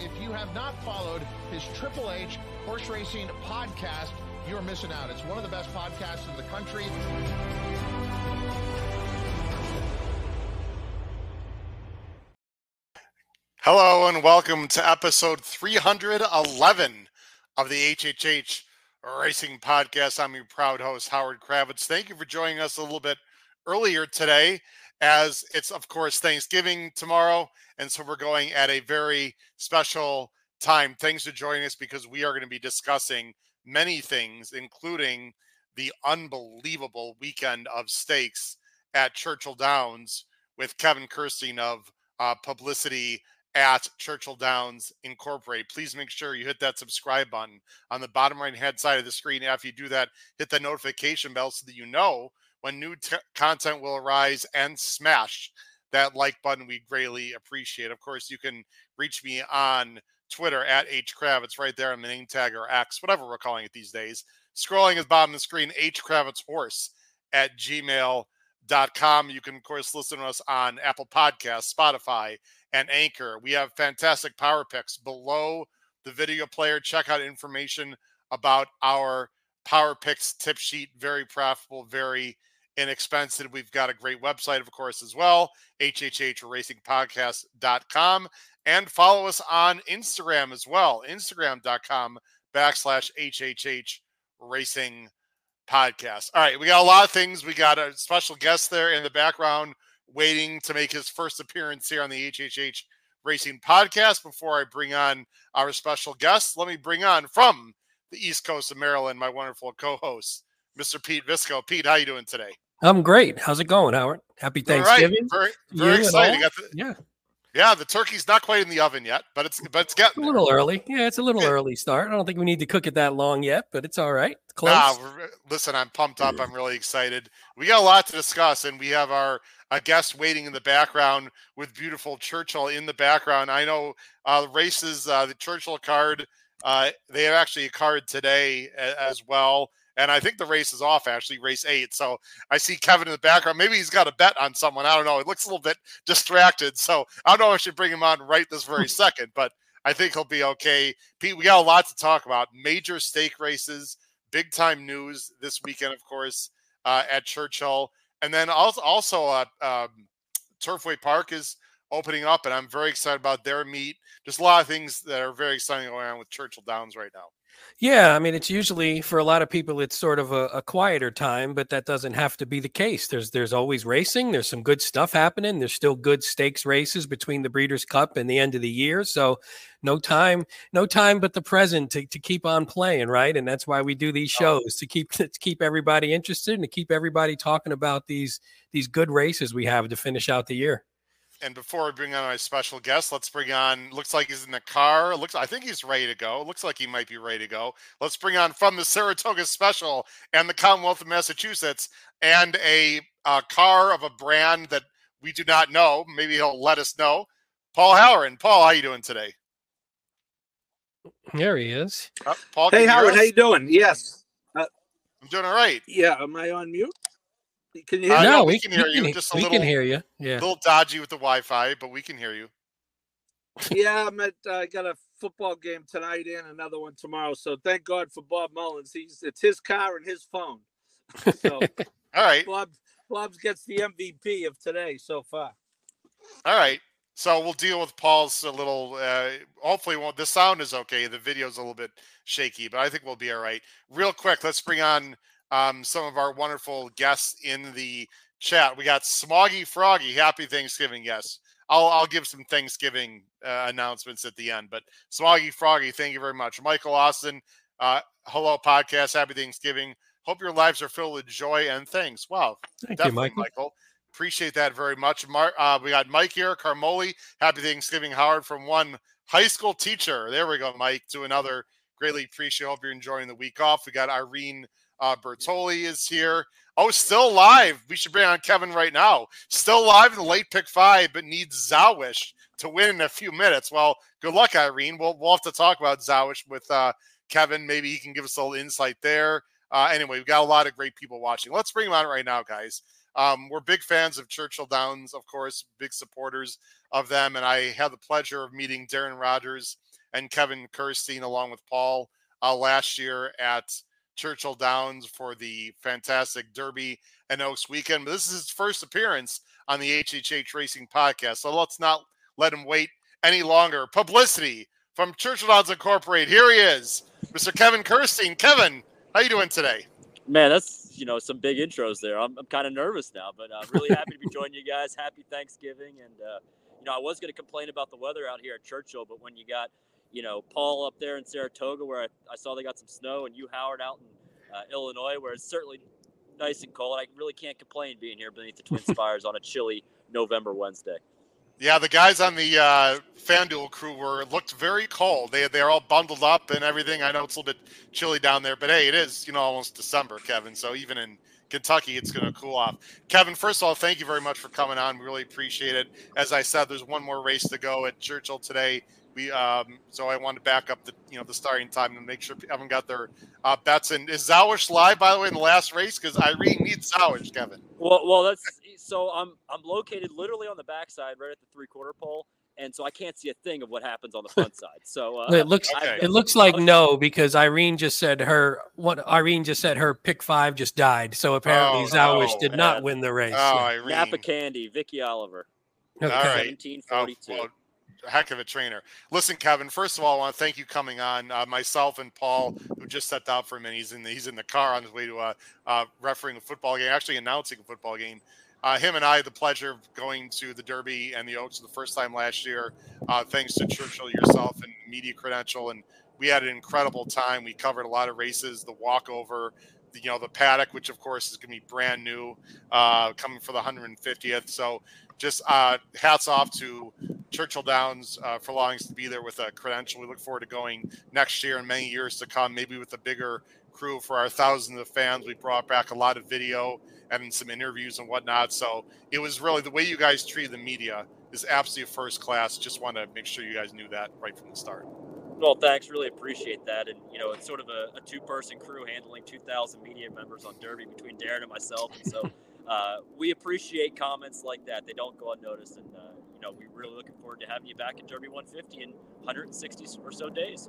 If you have not followed his Triple H horse racing podcast, you're missing out. It's one of the best podcasts in the country. Hello and welcome to episode 311 of the HHH Racing Podcast. I'm your proud host, Howard Kravets. Thank you for joining us a little bit earlier today, as it's, of course, Thanksgiving tomorrow. And so we're going at a very special time. Thanks for joining us because we are going to be discussing many things, including the unbelievable weekend of stakes at Churchill Downs with Kevin Kerstein of uh, Publicity at Churchill Downs Incorporate. Please make sure you hit that subscribe button on the bottom right hand side of the screen. After you do that, hit the notification bell so that you know when new t- content will arise and smash that like button. We greatly appreciate. Of course, you can reach me on Twitter at H Kravets right there on the name tag or X, whatever we're calling it these days. Scrolling the bottom of the screen, H Kravets Horse at gmail.com. You can, of course, listen to us on Apple Podcasts, Spotify, and Anchor. We have fantastic power picks below the video player. Check out information about our power picks tip sheet. Very profitable, very inexpensive. We've got a great website, of course, as well, hhhracingpodcast.com. And follow us on Instagram as well, instagram.com backslash hhh racing podcast. All right, we got a lot of things. We got a special guest there in the background waiting to make his first appearance here on the HHH Racing Podcast. Before I bring on our special guest, let me bring on from the East Coast of Maryland my wonderful co-host, Mr. Pete Visco. Pete, how you doing today? I'm great. How's it going, Howard? Happy Thanksgiving. Right. Very, very exciting. The, yeah. Yeah, the turkey's not quite in the oven yet, but it's but it's getting a little early. Yeah, it's a little yeah. early start. I don't think we need to cook it that long yet, but it's all right. It's close. Nah, listen, I'm pumped up. I'm really excited. We got a lot to discuss, and we have our a guest waiting in the background with beautiful Churchill in the background. I know uh, races, uh, the Churchill card. Uh, they have actually a card today as well. And I think the race is off actually, race eight. So I see Kevin in the background. Maybe he's got a bet on someone. I don't know. It looks a little bit distracted. So I don't know if I should bring him on right this very second, but I think he'll be okay. Pete, we got a lot to talk about. Major stake races, big time news this weekend, of course, uh, at Churchill. And then also, also uh, um, Turfway Park is opening up, and I'm very excited about their meet. Just a lot of things that are very exciting going on with Churchill Downs right now. Yeah, I mean, it's usually for a lot of people, it's sort of a, a, quieter time, but that doesn't have to be the case. There's there's always racing. There's some good stuff happening. There's still good stakes races between the Breeders' Cup and the end of the year. So no time, no time but the present to, to keep on playing, right? And that's why we do these oh. shows to keep to keep everybody interested and to keep everybody talking about these these good races we have to finish out the year and before we bring on our special guest, let's bring on. Looks like he's in the car. Looks, I think he's ready to go. Looks like he might be ready to go. Let's bring on from the Saratoga Special and the Commonwealth of Massachusetts, and a, a car of a brand that we do not know. Maybe he'll let us know. Paul Halloran. Paul, how you doing today? There he is. Uh, Paul, hey Howard, how you doing? Yes, uh, I'm doing all right. Yeah, am I on mute? Can you hear? Uh, no, we, we, can hear you. Can, Just a we little, can hear you. Yeah, a little dodgy with the Wi-Fi, but we can hear you. yeah, I'm at. I uh, got a football game tonight and another one tomorrow. So thank God for Bob Mullins. He's it's his car and his phone. So all right, Bob Bob gets the MVP of today so far. All right. So we'll deal with Paul's a little. Uh, hopefully, won't, the sound is okay. The video's a little bit shaky, but I think we'll be all right. Real quick, let's bring on um, some of our wonderful guests in the chat. We got Smoggy Froggy. Happy Thanksgiving. Yes. I'll, I'll give some Thanksgiving uh, announcements at the end. But Smoggy Froggy, thank you very much. Michael Austin, uh, hello, podcast. Happy Thanksgiving. Hope your lives are filled with joy and things. Wow. Thank definitely, you, Michael. Michael. Appreciate that very much. Mar- uh, we got Mike here, Carmoli. Happy Thanksgiving, Howard, from one high school teacher. There we go, Mike, to another. Greatly appreciate. Hope you're enjoying the week off. We got Irene uh, Bertoli is here. Oh, still live. We should bring on Kevin right now. Still live in the late pick five, but needs Zawish to win in a few minutes. Well, good luck, Irene. We'll, we'll have to talk about Zawish with uh, Kevin. Maybe he can give us a little insight there. Uh, anyway, we've got a lot of great people watching. Let's bring them on right now, guys. Um, we're big fans of Churchill Downs, of course, big supporters of them. And I had the pleasure of meeting Darren Rogers and Kevin Kerstein along with Paul uh, last year at Churchill Downs for the fantastic Derby and Oaks weekend. But this is his first appearance on the HHH Racing podcast. So let's not let him wait any longer. Publicity from Churchill Downs Incorporated. Here he is, Mr. Kevin Kerstein. Kevin, how you doing today? Man, that's you know some big intros there. I'm, I'm kind of nervous now, but I'm uh, really happy to be joining you guys. Happy Thanksgiving, and uh, you know I was going to complain about the weather out here at Churchill, but when you got you know Paul up there in Saratoga, where I, I saw they got some snow, and you Howard out in uh, Illinois, where it's certainly nice and cold. I really can't complain being here beneath the Twin Spires on a chilly November Wednesday. Yeah, the guys on the uh, FanDuel crew were looked very cold. They they're all bundled up and everything. I know it's a little bit chilly down there, but hey, it is you know almost December, Kevin. So even in Kentucky, it's going to cool off. Kevin, first of all, thank you very much for coming on. We really appreciate it. As I said, there's one more race to go at Churchill today. We um, so I wanted to back up the you know the starting time and make sure people haven't got their uh, bets. And is Zawish live by the way in the last race because Irene needs Zawish, Kevin. Well, well, that's so I'm I'm located literally on the backside, right at the three quarter pole, and so I can't see a thing of what happens on the front side. So uh, it looks okay. it looks like no because Irene just said her what Irene just said her pick five just died. So apparently oh, Zawish oh, did man. not win the race. Oh, yeah. Irene. Napa Candy, Vicky Oliver. Okay. All right. 1742. Oh, well, heck of a trainer. Listen, Kevin. First of all, I want to thank you coming on. Uh, myself and Paul, who just stepped out for a minute, he's in the, he's in the car on his way to uh, uh, refereeing a football game, actually announcing a football game. Uh, him and I had the pleasure of going to the Derby and the Oaks the first time last year, uh, thanks to Churchill, yourself, and Media Credential, and we had an incredible time. We covered a lot of races, the walkover, you know, the paddock, which of course is going to be brand new, uh, coming for the 150th. So just uh, hats off to Churchill Downs uh, for allowing us to be there with a credential. We look forward to going next year and many years to come, maybe with a bigger crew for our thousands of fans. We brought back a lot of video and some interviews and whatnot. So it was really the way you guys treat the media is absolutely first class. Just want to make sure you guys knew that right from the start. Well, thanks. Really appreciate that. And, you know, it's sort of a, a two person crew handling 2,000 media members on Derby between Darren and myself. And so uh, we appreciate comments like that. They don't go unnoticed. And, uh, you know, we're really looking forward to having you back at Derby 150 in 160 or so days.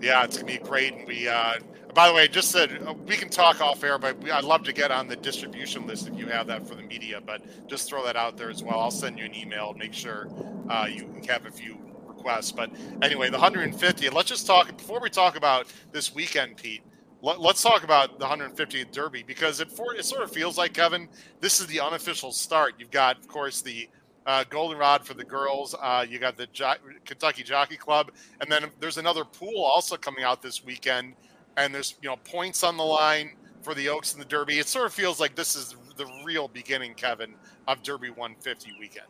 Yeah, it's gonna be great. And we, uh, by the way, just said uh, we can talk off air, but we, I'd love to get on the distribution list if you have that for the media. But just throw that out there as well. I'll send you an email. Make sure uh, you can have a few requests. But anyway, the 150. Let's just talk before we talk about this weekend, Pete let, us talk about the 150th Derby because it for, it sort of feels like Kevin. This is the unofficial start. You've got, of course, the uh, Goldenrod for the girls. Uh, you got the jo- Kentucky Jockey Club, and then there's another pool also coming out this weekend. And there's you know points on the line for the Oaks and the Derby. It sort of feels like this is the real beginning, Kevin, of Derby 150 weekend.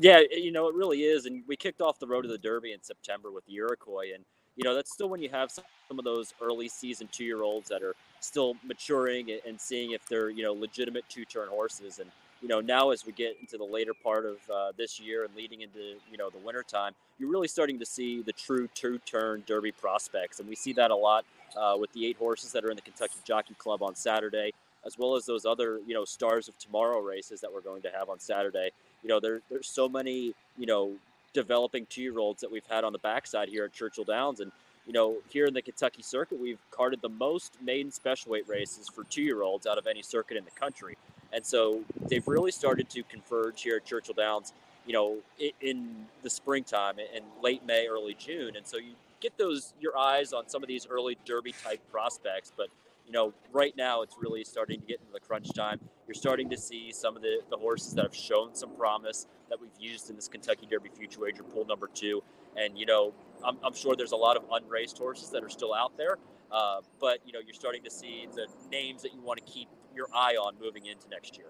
Yeah, you know it really is. And we kicked off the road to the Derby in September with the Iroquois, and you know, that's still when you have some, of those early season two year olds that are still maturing and, seeing if they're, you know, legitimate two turn horses. And, you know, now as we get into the later part of uh, this year and leading into, you know, the winter time, you're really starting to see the true two turn Derby prospects. And we see that a lot uh, with the eight horses that are in the Kentucky Jockey Club on Saturday, as well as those other, you know, stars of tomorrow races that we're going to have on Saturday. You know, there, there's so many, you know, developing two year olds that we've had on the backside here at Churchill Downs. And, you know, here in the Kentucky circuit, we've carded the most maiden special weight races for two year olds out of any circuit in the country. And so they've really started to converge here at Churchill Downs, you know, in the springtime in late May, early June. And so you get those, your eyes on some of these early Derby type prospects. But you know, right now it's really starting to get into the crunch time. You're starting to see some of the, the horses that have shown some promise that we've used in this Kentucky Derby Future Wager pool number two. And, you know, I'm, I'm sure there's a lot of unraced horses that are still out there. Uh, but, you know, you're starting to see the names that you want to keep your eye on moving into next year.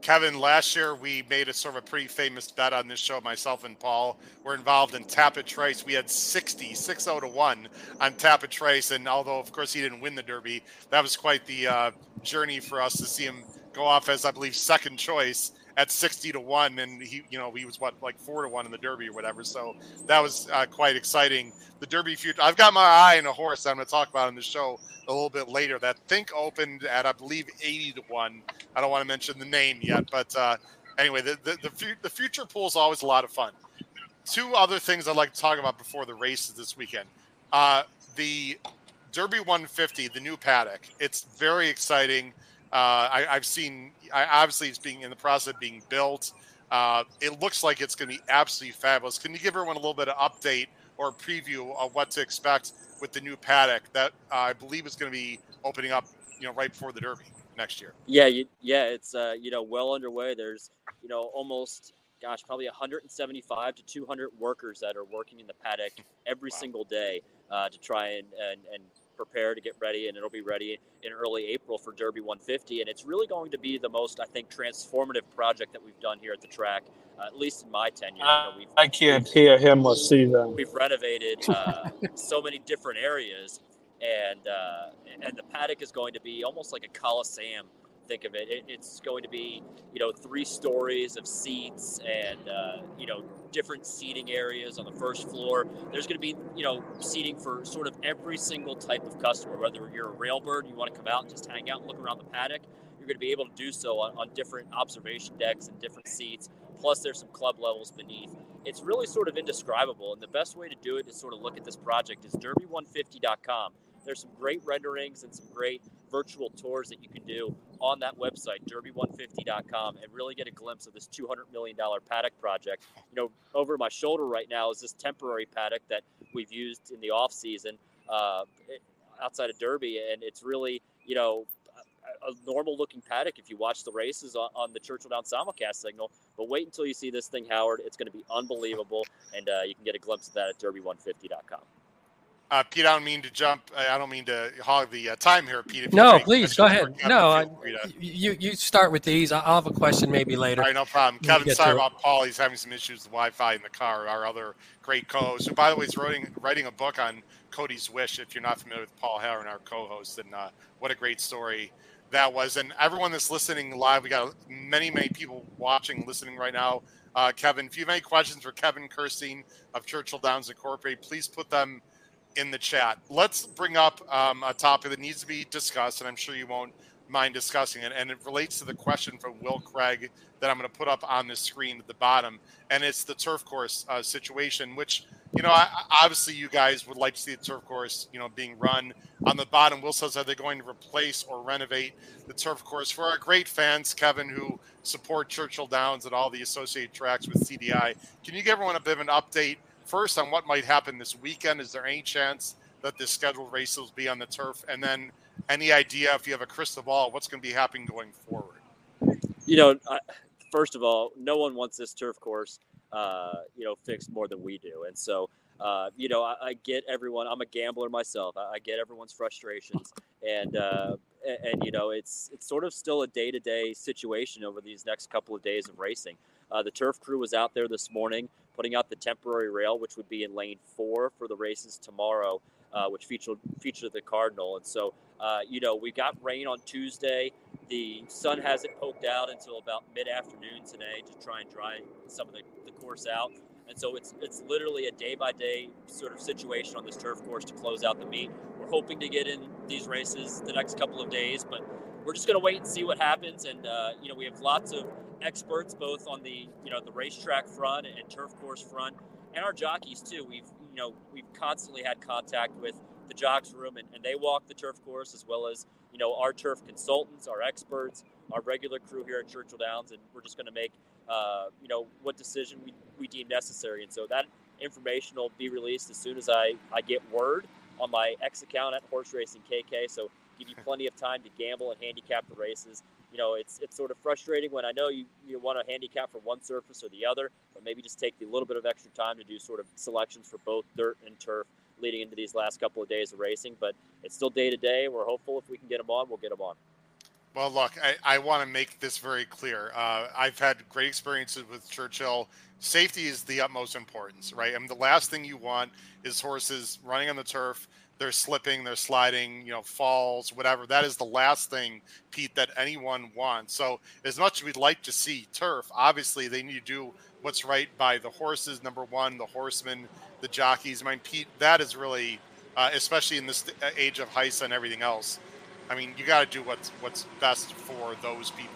Kevin, last year we made a sort of a pretty famous bet on this show. Myself and Paul were involved in Tapit Trace. We had 60, 6 0 to 1 on Tapit Trace. And although, of course, he didn't win the Derby, that was quite the uh, journey for us to see him go off as, I believe, second choice at 60 to 1 and he you know he was what like 4 to 1 in the derby or whatever so that was uh, quite exciting the derby future i've got my eye on a horse i'm going to talk about in the show a little bit later that think opened at i believe 80 to 1 i don't want to mention the name yet but uh, anyway the the, the, the future pool is always a lot of fun two other things I'd like to talk about before the races this weekend. Uh, the Derby 150, the new paddock. It's very exciting. Uh, I, have seen. I, obviously, it's being in the process of being built. Uh, it looks like it's going to be absolutely fabulous. Can you give everyone a little bit of update or preview of what to expect with the new paddock that uh, I believe is going to be opening up, you know, right before the Derby next year? Yeah, you, yeah, it's uh, you know well underway. There's you know almost gosh probably 175 to 200 workers that are working in the paddock every wow. single day uh, to try and, and and prepare to get ready, and it'll be ready in early April for Derby 150. And it's really going to be the most, I think, transformative project that we've done here at the track, uh, at least in my tenure. You know, I can't hear him or see them. We've renovated uh, so many different areas, and uh, and the paddock is going to be almost like a coliseum think of it. it. It's going to be, you know, three stories of seats and, uh, you know, different seating areas on the first floor. There's going to be, you know, seating for sort of every single type of customer, whether you're a railbird, you want to come out and just hang out and look around the paddock. You're going to be able to do so on, on different observation decks and different seats. Plus, there's some club levels beneath. It's really sort of indescribable. And the best way to do it is sort of look at this project is derby150.com. There's some great renderings and some great virtual tours that you can do on that website, derby150.com, and really get a glimpse of this $200 million paddock project. You know, over my shoulder right now is this temporary paddock that we've used in the off season uh, outside of Derby, and it's really, you know, a normal looking paddock if you watch the races on, on, the Churchill Downs simulcast signal. But wait until you see this thing, Howard. It's going to be unbelievable, and uh, you can get a glimpse of that at derby150.com. Uh, Pete, I don't mean to jump. I don't mean to hog the uh, time here, Pete. no, please go ahead. No, I, you you start with these. I'll have a question maybe later. All right, no problem. Kevin, sorry about Paul. He's having some issues with Wi-Fi in the car. Our other great co-host, who by the way is writing writing a book on Cody's Wish. If you're not familiar with Paul Halloran, our co-host, and uh, what a great story that was. And everyone that's listening live, we got many many people watching, listening right now. Uh, Kevin, if you have any questions for Kevin Kerstein of Churchill Downs Incorporated, please put them in the chat. Let's bring up um, a topic that needs to be discussed, and I'm sure you won't mind discussing it. And it relates to the question from Will Craig that I'm going to put up on the screen at the bottom. And it's the turf course uh, situation, which, you know, I, obviously you guys would like to see the turf course, you know, being run. On the bottom, Will says, are they going to replace or renovate the turf course? For our great fans, Kevin, who support Churchill Downs and all the associated tracks with CDI, can you give everyone a bit of an update first on what might happen this weekend. Is there any chance that the scheduled races will be on the turf? And then any idea if you have a crystal ball, what's going to be happening going forward? You know, I, first of all, no one wants this turf course, uh, you know, fixed more than we do. And so, uh, you know, I, I, get everyone. I'm a gambler myself. I, I get everyone's frustrations, and, uh, and and you know, it's it's sort of still a day to day situation over these next couple of days of racing. Uh, the turf crew was out there this morning putting out the temporary rail, which would be in lane four for the races tomorrow, uh, which featured featured the Cardinal. And so, uh, you know, we got rain on Tuesday. The sun hasn't poked out until about mid afternoon today to try and dry some of the, the course out. And so it's it's literally a day by day sort of situation on this turf course to close out the meet. We're hoping to get in these races the next couple of days, but we're just going to wait and see what happens. And uh, you know, we have lots of experts both on the you know the racetrack front and turf course front, and our jockeys too. We've you know we've constantly had contact with the jocks room, and, and they walk the turf course as well as you know our turf consultants, our experts, our regular crew here at Churchill Downs, and we're just going to make uh, you know what decision we, we deem necessary. And so that information will be released as soon as I, I get word on my X account at Horse Racing KK. So give you plenty of time to gamble and handicap the races you know, it's it's sort of frustrating when I know you, you want to handicap for one surface or the other, but maybe just take a little bit of extra time to do sort of selections for both dirt and turf leading into these last couple of days of racing. But it's still day to day. We're hopeful if we can get them on, we'll get them on. Well, look, I, I want to make this very clear. Uh, I've had great experiences with Churchill. Safety is the utmost importance, right? I mean, the last thing you want is horses running on the turf they're slipping, they're sliding, you know, falls, whatever. That is the last thing, Pete, that anyone wants. So, as much as we'd like to see turf, obviously they need to do what's right by the horses. Number one, the horsemen, the jockeys. I mean, Pete, that is really, uh, especially in this uh, age of HISA and everything else. I mean, you got to do what's what's best for those people.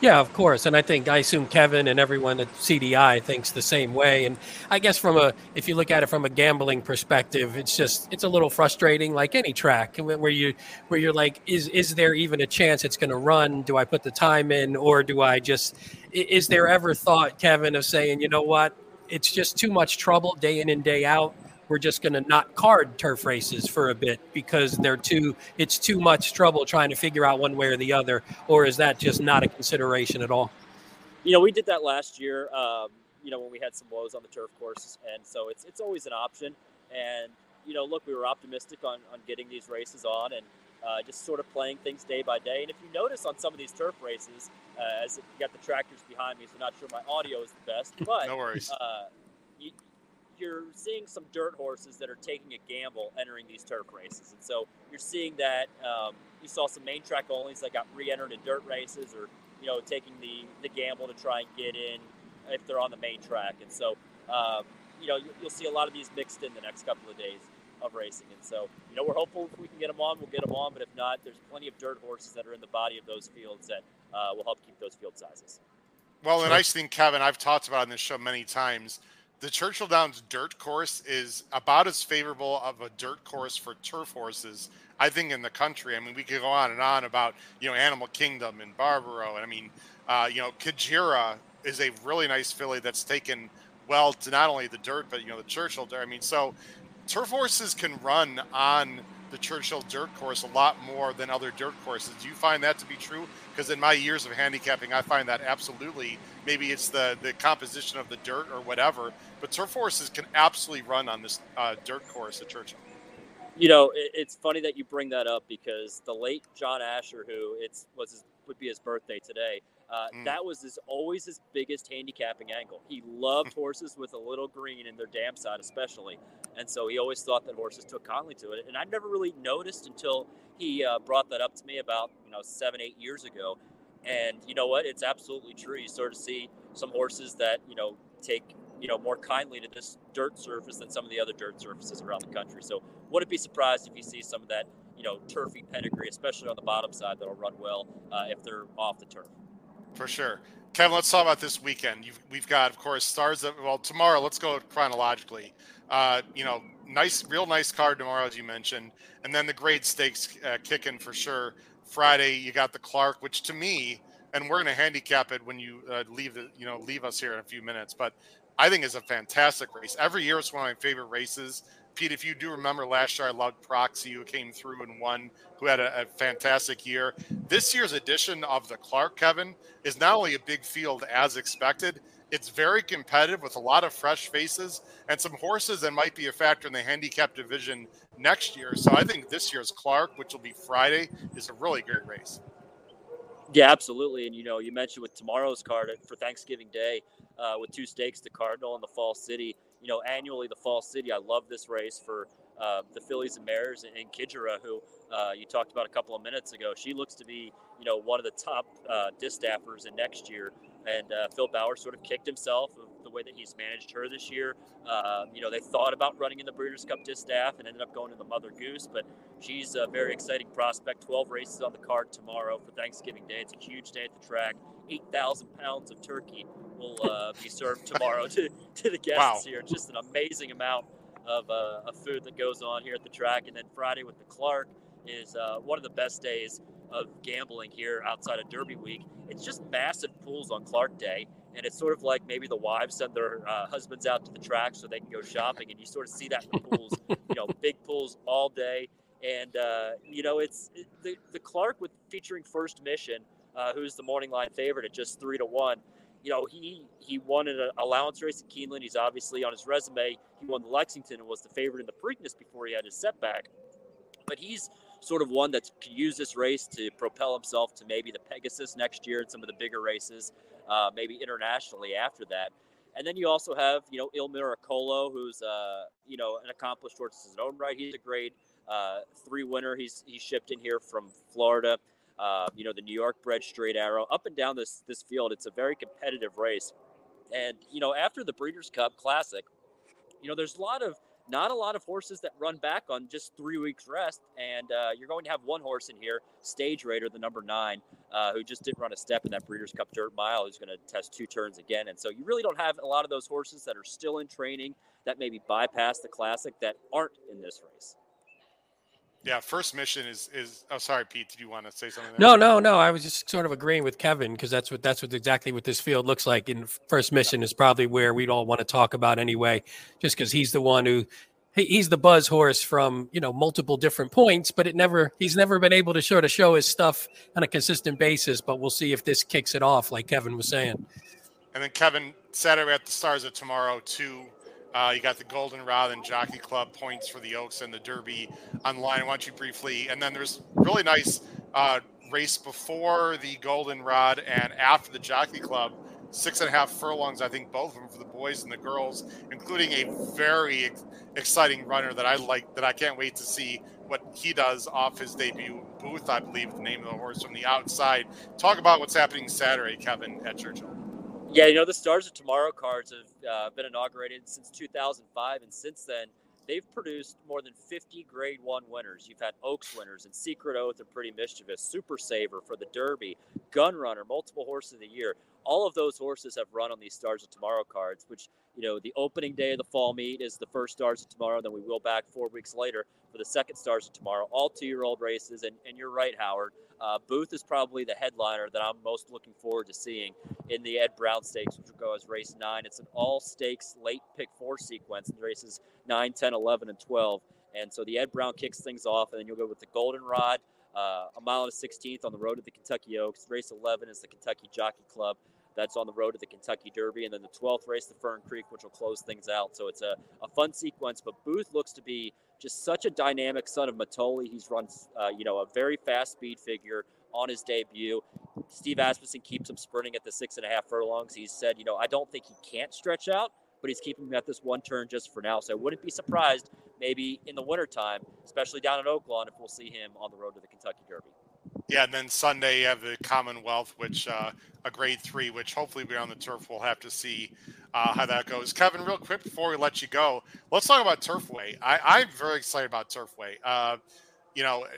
Yeah, of course. And I think I assume Kevin and everyone at CDI thinks the same way. And I guess from a if you look at it from a gambling perspective, it's just it's a little frustrating like any track where you where you're like is is there even a chance it's going to run? Do I put the time in or do I just is there ever thought Kevin of saying, "You know what? It's just too much trouble day in and day out we're just going to not card turf races for a bit because they're too it's too much trouble trying to figure out one way or the other or is that just not a consideration at all? You know we did that last year um, you know when we had some woes on the turf courses and so it's it's always an option. And you know look we were optimistic on on getting these races on and uh, just sort of playing things day by day. And if you notice on some of these turf races uh, as you got the tractors behind me so not sure my audio is the best but no worries. uh, you, you're seeing some dirt horses that are taking a gamble entering these turf races. And so you're seeing that um, you saw some main track onlys that got re-entered in dirt races or, you know, taking the, the gamble to try and get in if they're on the main track. And so, um, you know, you'll see a lot of these mixed in the next couple of days of racing. And so, you know, we're hopeful if we can get them on, we'll get them on. But if not, there's plenty of dirt horses that are in the body of those fields that uh, will help keep those field sizes. Well, the nice thing, Kevin, I've talked about on this show many times – the Churchill Downs dirt course is about as favorable of a dirt course for turf horses, I think, in the country. I mean, we could go on and on about, you know, Animal Kingdom and Barbaro. And I mean, uh, you know, Kajira is a really nice filly that's taken well to not only the dirt, but, you know, the Churchill dirt. I mean, so turf horses can run on the Churchill dirt course a lot more than other dirt courses. Do you find that to be true? Because in my years of handicapping, I find that absolutely. Maybe it's the the composition of the dirt or whatever, but turf horses can absolutely run on this uh, dirt course at Churchill. You know, it, it's funny that you bring that up because the late John Asher, who it's was his, would be his birthday today, uh, mm. That was his always his biggest handicapping angle. He loved horses with a little green in their dam side, especially, and so he always thought that horses took kindly to it. And I never really noticed until he uh, brought that up to me about you know seven eight years ago. And you know what? It's absolutely true. You sort of see some horses that you know take you know more kindly to this dirt surface than some of the other dirt surfaces around the country. So wouldn't be surprised if you see some of that you know turfy pedigree, especially on the bottom side, that'll run well uh, if they're off the turf. For sure. Kevin, let's talk about this weekend. You've, we've got, of course, stars. Of, well, tomorrow. Let's go chronologically. Uh, you know, nice, real nice card tomorrow, as you mentioned, and then the grade stakes uh, kicking for sure. Friday, you got the Clark, which to me, and we're going to handicap it when you uh, leave the, you know, leave us here in a few minutes. But I think is a fantastic race. Every year, it's one of my favorite races. Pete, if you do remember last year, I loved Proxy, who came through and won, who had a, a, fantastic year. This year's edition of the Clark, Kevin, is not only a big field as expected, it's very competitive with a lot of fresh faces and some horses that might be a factor in the handicap division next year. So I think this year's Clark, which will be Friday, is a really great race. Yeah, absolutely. And you know, you mentioned with tomorrow's card for Thanksgiving Day, uh, with two stakes, the Cardinal and the Fall City you know, annually the Fall City. I love this race for uh, the fillies and mares and Kidra, who uh, you talked about a couple of minutes ago. She looks to be, you know, one of the top uh, distaffers in next year. And uh, Phil Bauer sort of kicked himself of the way that he's managed her this year. Um, you know, they thought about running in the Breeders' Cup distaff and ended up going to the Mother Goose, but she's a very exciting prospect. 12 races on the card tomorrow for Thanksgiving Day. It's a huge day at the track. 8,000 pounds of turkey will uh, be served tomorrow to, to the guests wow. here. Just an amazing amount of, uh, of food that goes on here at the track. And then Friday with the Clark is uh, one of the best days of gambling here outside of Derby Week. It's just massive pools on Clark Day. And it's sort of like maybe the wives send their uh, husbands out to the track so they can go shopping. And you sort of see that in the pools, you know, big pools all day. And, uh, you know, it's it, the, the Clark with featuring First Mission, uh, who's the morning line favorite at just three to one you know, he he won an allowance race at Keeneland. He's obviously on his resume. He won the Lexington and was the favorite in the Preakness before he had his setback. But he's sort of one that could use this race to propel himself to maybe the Pegasus next year and some of the bigger races, uh, maybe internationally after that. And then you also have, you know, Il Miracolo, who's, uh, you know, an accomplished horse in his own right. He's a grade uh, three winner. He's he's shipped in here from Florida uh, you know, the New York bred straight arrow, up and down this this field. It's a very competitive race. And, you know, after the Breeders' Cup Classic, you know, there's a lot of not a lot of horses that run back on just three weeks rest. And uh, you're going to have one horse in here, Stage Raider, the number nine, uh, who just didn't run a step in that Breeders' Cup Dirt Mile, who's going to test two turns again. And so you really don't have a lot of those horses that are still in training that maybe bypass the Classic that aren't in this race. Yeah, first mission is is. Oh, sorry, Pete. Did you want to say something? There? No, no, no. I was just sort of agreeing with Kevin because that's what that's what exactly what this field looks like. In first mission is probably where we'd all want to talk about anyway, just because he's the one who he's the buzz horse from you know multiple different points, but it never he's never been able to sort of show his stuff on a consistent basis. But we'll see if this kicks it off, like Kevin was saying. And then Kevin Saturday at the Stars of Tomorrow too. Uh, you got the Goldenrod and Jockey Club points for the Oaks and the Derby online. Why don't you briefly? And then there's really nice uh, race before the Goldenrod and after the Jockey Club. Six and a half furlongs, I think, both of them for the boys and the girls, including a very ex- exciting runner that I like. That I can't wait to see what he does off his debut. Booth, I believe, the name of the horse from the outside. Talk about what's happening Saturday, Kevin, at Churchill. Yeah, you know, the Stars of Tomorrow cards have uh, been inaugurated since 2005, and since then, they've produced more than 50 Grade 1 winners. You've had Oaks winners and Secret Oath and Pretty Mischievous, Super Saver for the Derby, Gun Runner, multiple horses of the year. All of those horses have run on these Stars of Tomorrow cards, which, you know, the opening day of the fall meet is the first Stars of Tomorrow. Then we will back four weeks later for the second Stars of Tomorrow, all two year old races. And, and you're right, Howard. Uh, Booth is probably the headliner that I'm most looking forward to seeing in the Ed Brown Stakes, which will go as race nine. It's an all stakes late pick four sequence in races 9, 10, 11, and 12. And so the Ed Brown kicks things off, and then you'll go with the Goldenrod, uh, a mile and a 16th on the road to the Kentucky Oaks. Race 11 is the Kentucky Jockey Club. That's on the road to the Kentucky Derby. And then the 12th race, the Fern Creek, which will close things out. So it's a, a fun sequence. But Booth looks to be just such a dynamic son of Matoli. He's run, uh, you know, a very fast speed figure on his debut. Steve Asmussen keeps him sprinting at the six and a half furlongs. He said, you know, I don't think he can't stretch out, but he's keeping him at this one turn just for now. So I wouldn't be surprised maybe in the wintertime, especially down in Oaklawn, if we'll see him on the road to the Kentucky Derby. Yeah, and then Sunday you have the Commonwealth, which uh, a grade three, which hopefully we're on the turf. We'll have to see uh, how that goes. Kevin, real quick before we let you go, let's talk about Turfway. I, am very excited about Turfway. Uh, you know,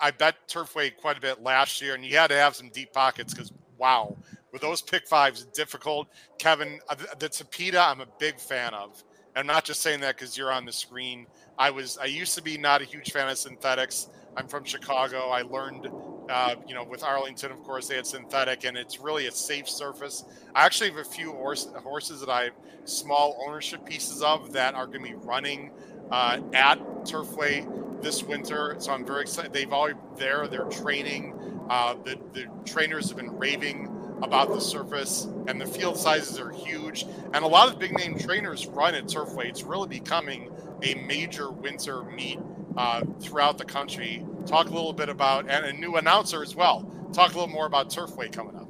I bet Turfway quite a bit last year, and you had to have some deep pockets because wow, with those pick fives, difficult. Kevin, uh, the Tapeta, I'm a big fan of. I'm not just saying that because you're on the screen. I was, I used to be not a huge fan of synthetics. I'm from Chicago. I learned, uh, you know, with Arlington, of course, they had synthetic, and it's really a safe surface. I actually have a few horse, horses that I have small ownership pieces of that are going to be running uh, at Turfway this winter. So I'm very excited. They've all there. They're training. Uh, the the trainers have been raving about the surface, and the field sizes are huge. And a lot of big name trainers run at Turfway. It's really becoming a major winter meet uh, throughout the country. Talk a little bit about and a new announcer as well. Talk a little more about Turfway coming up.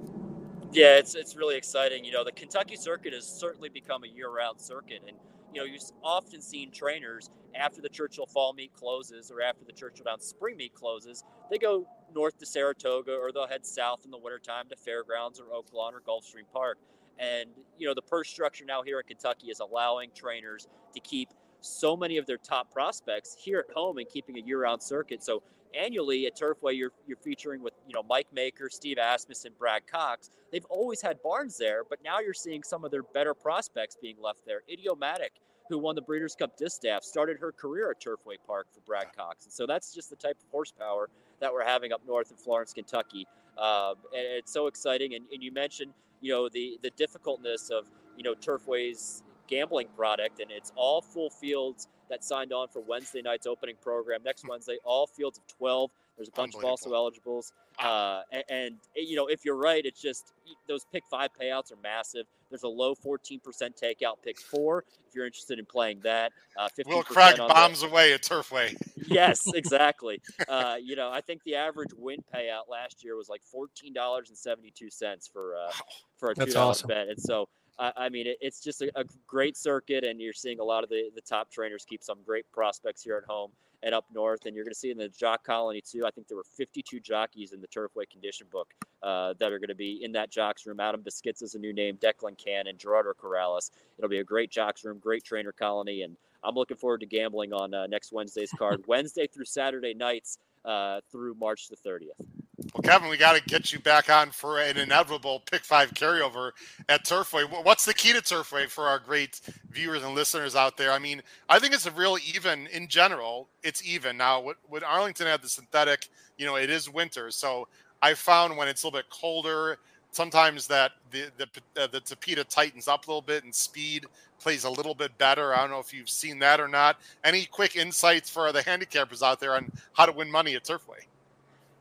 Yeah, it's it's really exciting. You know, the Kentucky circuit has certainly become a year-round circuit, and you know, you've often seen trainers after the Churchill Fall meet closes or after the Churchill Downs Spring meet closes, they go north to Saratoga or they'll head south in the wintertime to Fairgrounds or Oaklawn or Gulfstream Park. And, you know, the purse structure now here in Kentucky is allowing trainers to keep so many of their top prospects here at home and keeping a year-round circuit. So annually at Turfway, you're you're featuring with you know Mike Maker, Steve Asmussen, Brad Cox. They've always had barns there, but now you're seeing some of their better prospects being left there. Idiomatic, who won the Breeders' Cup Distaff, started her career at Turfway Park for Brad Cox, and so that's just the type of horsepower that we're having up north in Florence, Kentucky. Um, and it's so exciting. And, and you mentioned you know the the difficultness of you know Turfway's gambling product, and it's all full fields that signed on for Wednesday night's opening program. Next hmm. Wednesday, all fields of 12. There's a bunch of also eligibles. Uh, and, and, you know, if you're right, it's just those pick five payouts are massive. There's a low 14% takeout pick four. If you're interested in playing that, uh, we'll crack bombs the, away at Turfway. yes, exactly. uh, you know, I think the average win payout last year was like $14.72 for uh, for a two dollar awesome. bet. And so I, I mean, it, it's just a, a, great circuit, and you're seeing a lot of the, the top trainers keep some great prospects here at home and up north. And you're going to see in the jock colony too. I think there were 52 jockeys in the Turfway condition book uh, that are going to be in that jocks room. Adam Beschizza is a new name. Declan Cannon, Gerardo Corrales. It'll be a great jocks room, great trainer colony, and I'm looking forward to gambling on uh, next Wednesday's card, Wednesday through Saturday nights uh, through March the 30th. Well, Kevin, we got to get you back on for an inevitable pick five carryover at Turfway. What's the key to Turfway for our great viewers and listeners out there? I mean, I think it's a real even in general. It's even now. With Arlington had the synthetic, you know, it is winter, so I found when it's a little bit colder, sometimes that the the uh, the Tapeta tightens up a little bit and speed plays a little bit better. I don't know if you've seen that or not. Any quick insights for the handicappers out there on how to win money at Turfway?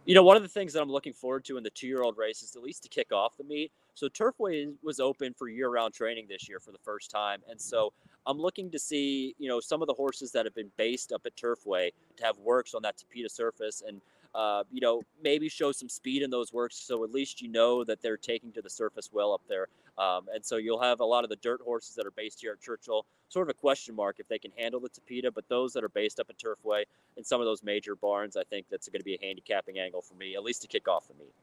You know, one of the things that I'm looking forward to in the two-year-old race is at least to kick off the meet. So Turfway was open for year-round training this year for the first time, and so I'm looking to see, you know, some of the horses that have been based up at Turfway to have works on that Tapeta surface and uh, you know, maybe show some speed in those works so at least you know that they're taking to the surface well up there. Um, and so you'll have a lot of the dirt horses that are based here at Churchill, sort of a question mark if they can handle the Tapeta, but those that are based up at Turfway and some of those major barns, I think that's going to be a handicapping angle for me, at least to kick off the meet.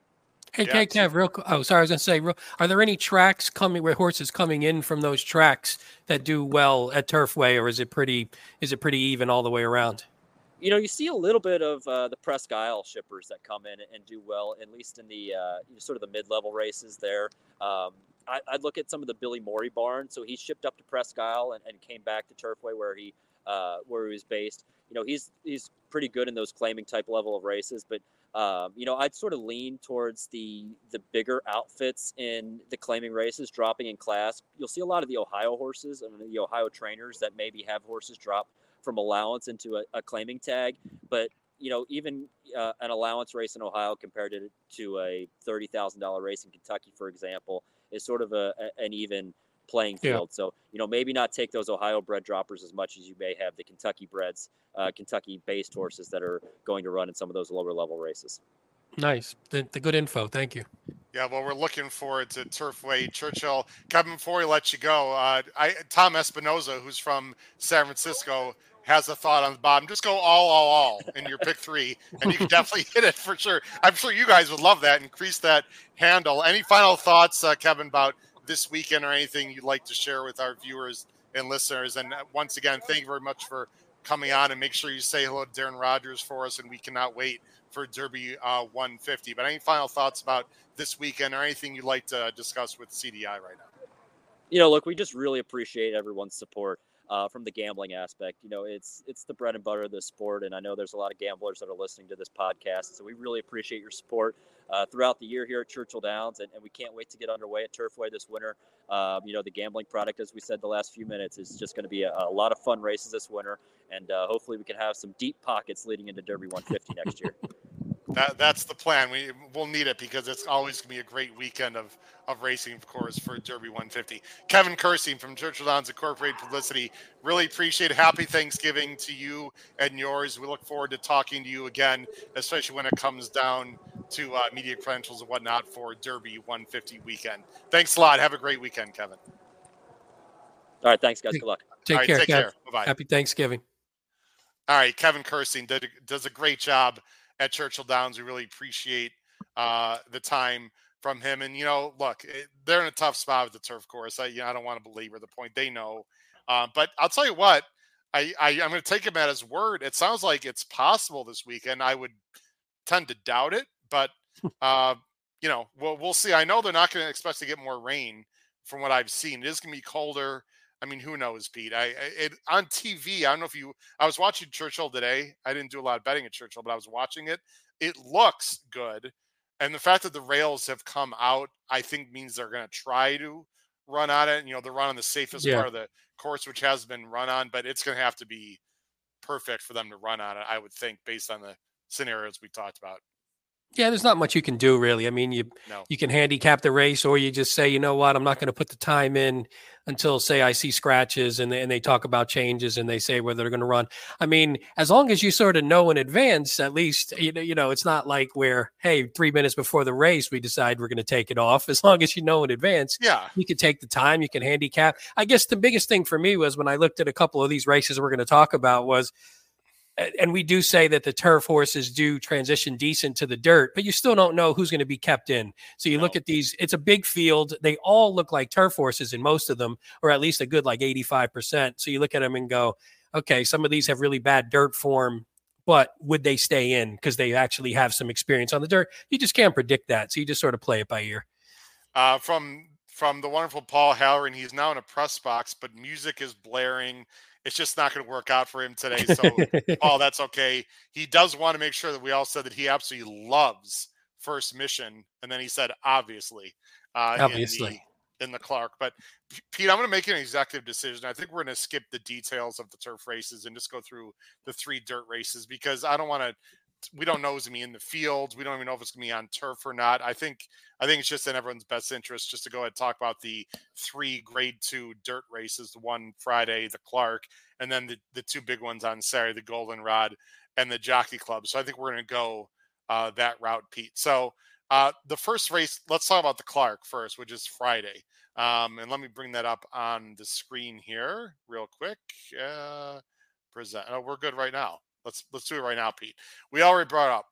Hey, yeah, Kev, real. quick. Oh, sorry, I was going to say, real, are there any tracks coming where horses coming in from those tracks that do well at Turfway, or is it pretty? Is it pretty even all the way around? You know, you see a little bit of uh, the Presque Isle shippers that come in and do well, at least in the uh, sort of the mid-level races there. Um, I, would look at some of the Billy Morey barn. So he shipped up to Presque Isle and, and came back to Turfway where he uh, where he was based. You know, he's he's pretty good in those claiming type level of races, but um, you know, I'd sort of lean towards the the bigger outfits in the claiming races, dropping in class. You'll see a lot of the Ohio horses and the Ohio trainers that maybe have horses drop from allowance into a, a claiming tag. But you know, even uh, an allowance race in Ohio compared to, to a thirty thousand dollar race in Kentucky, for example, is sort of a, a an even playing field. Yeah. So you know, maybe not take those Ohio bred droppers as much as you may have the Kentucky breds, uh, Kentucky based horses that are going to run in some of those lower level races. Nice, the, the good info. Thank you. Yeah, well, we're looking forward to Turfway Churchill. Kevin, before we let you go, uh, I, Tom Espinoza, who's from San Francisco, has a thought on the bottom. Just go all, all, all in your pick three, and you can definitely hit it for sure. I'm sure you guys would love that. Increase that handle. Any final thoughts, uh, Kevin, about this weekend or anything you'd like to share with our viewers and listeners? And uh, once again, thank you very much for coming on, and make sure you say hello to Darren Rogers for us. And we cannot wait for Derby uh, 150. But any final thoughts about this weekend or anything you'd like to discuss with CDI right now? You know, look, we just really appreciate everyone's support uh, from the gambling aspect. You know, it's it's the bread and butter of the sport, and I know there's a lot of gamblers that are listening to this podcast. So we really appreciate your support uh, throughout the year here at Churchill Downs, and, and, we can't wait to get underway at Turfway this winter. Um, you know, the gambling product, as we said the last few minutes, is just going to be a, a, lot of fun races this winter, and uh, hopefully we can have some deep pockets leading into Derby 150 next year. That, that's the plan. We we'll need it because it's always going to be a great weekend of, of racing, of course, for Derby 150. Kevin Kerstein from Churchill Downs Incorporated Publicity. Really appreciate it. Happy Thanksgiving to you and yours. We look forward to talking to you again, especially when it comes down to uh, media credentials and whatnot for Derby 150 weekend. Thanks a lot. Have a great weekend, Kevin. All right. Thanks, guys. Good luck. Take right, care. Take care. Bye-bye. Happy Thanksgiving. All right. Kevin Kerstein did, does a great job at Churchill Downs. We really appreciate uh, the time from him. And you know, look, it, they're in a tough spot with the turf course. I, you know, I don't want to belabor the point. They know, uh, but I'll tell you what. I, I I'm going to take him at his word. It sounds like it's possible this weekend. I would tend to doubt it, but uh, you know, we'll we'll see. I know they're not going to expect to get more rain from what I've seen. It is going to be colder. I mean, who knows, Pete? I it on TV. I don't know if you. I was watching Churchill today. I didn't do a lot of betting at Churchill, but I was watching it. It looks good, and the fact that the rails have come out, I think means they're going to try to run on it. And, You know, they're running the safest yeah. part of the course, which has been run on, but it's going to have to be perfect for them to run on it. I would think, based on the scenarios we talked about. Yeah, there's not much you can do really. I mean, you no. you can handicap the race, or you just say, you know what, I'm not going to put the time in until say I see scratches and they, and they talk about changes and they say whether they're going to run. I mean, as long as you sort of know in advance, at least you know, you know, it's not like where hey, three minutes before the race we decide we're going to take it off. As long as you know in advance, yeah, you can take the time, you can handicap. I guess the biggest thing for me was when I looked at a couple of these races we're going to talk about was and we do say that the turf horses do transition decent to the dirt, but you still don't know who's going to be kept in. So you no. look at these, it's a big field. They all look like turf horses in most of them, or at least a good like 85%. So you look at them and go, okay, some of these have really bad dirt form, but would they stay in because they actually have some experience on the dirt? You just can't predict that. So you just sort of play it by ear. Uh, from from the wonderful Paul Halloran, he's now in a press box, but music is blaring. It's just not going to work out for him today. So, Paul, that's okay. He does want to make sure that we all said that he absolutely loves first mission, and then he said, obviously, uh, obviously. In the, in the Clark. But Pete, I'm going to make an executive decision. I think we're going to skip the details of the turf races and just go through the three dirt races because I don't want to we don't know is to be in the fields. We don't even know if it's going to be on turf or not. I think I think it's just in everyone's best interest just to go ahead and talk about the three grade two dirt races. The one Friday, the Clark, and then the, the two big ones on Saturday, the Goldenrod and the Jockey Club. So I think we're going to go uh, that route, Pete. So uh, the first race, let's talk about the Clark first, which is Friday. Um, and let me bring that up on the screen here real quick. Uh, present. Oh, we're good right now. Let's let's do it right now, Pete. We already brought up.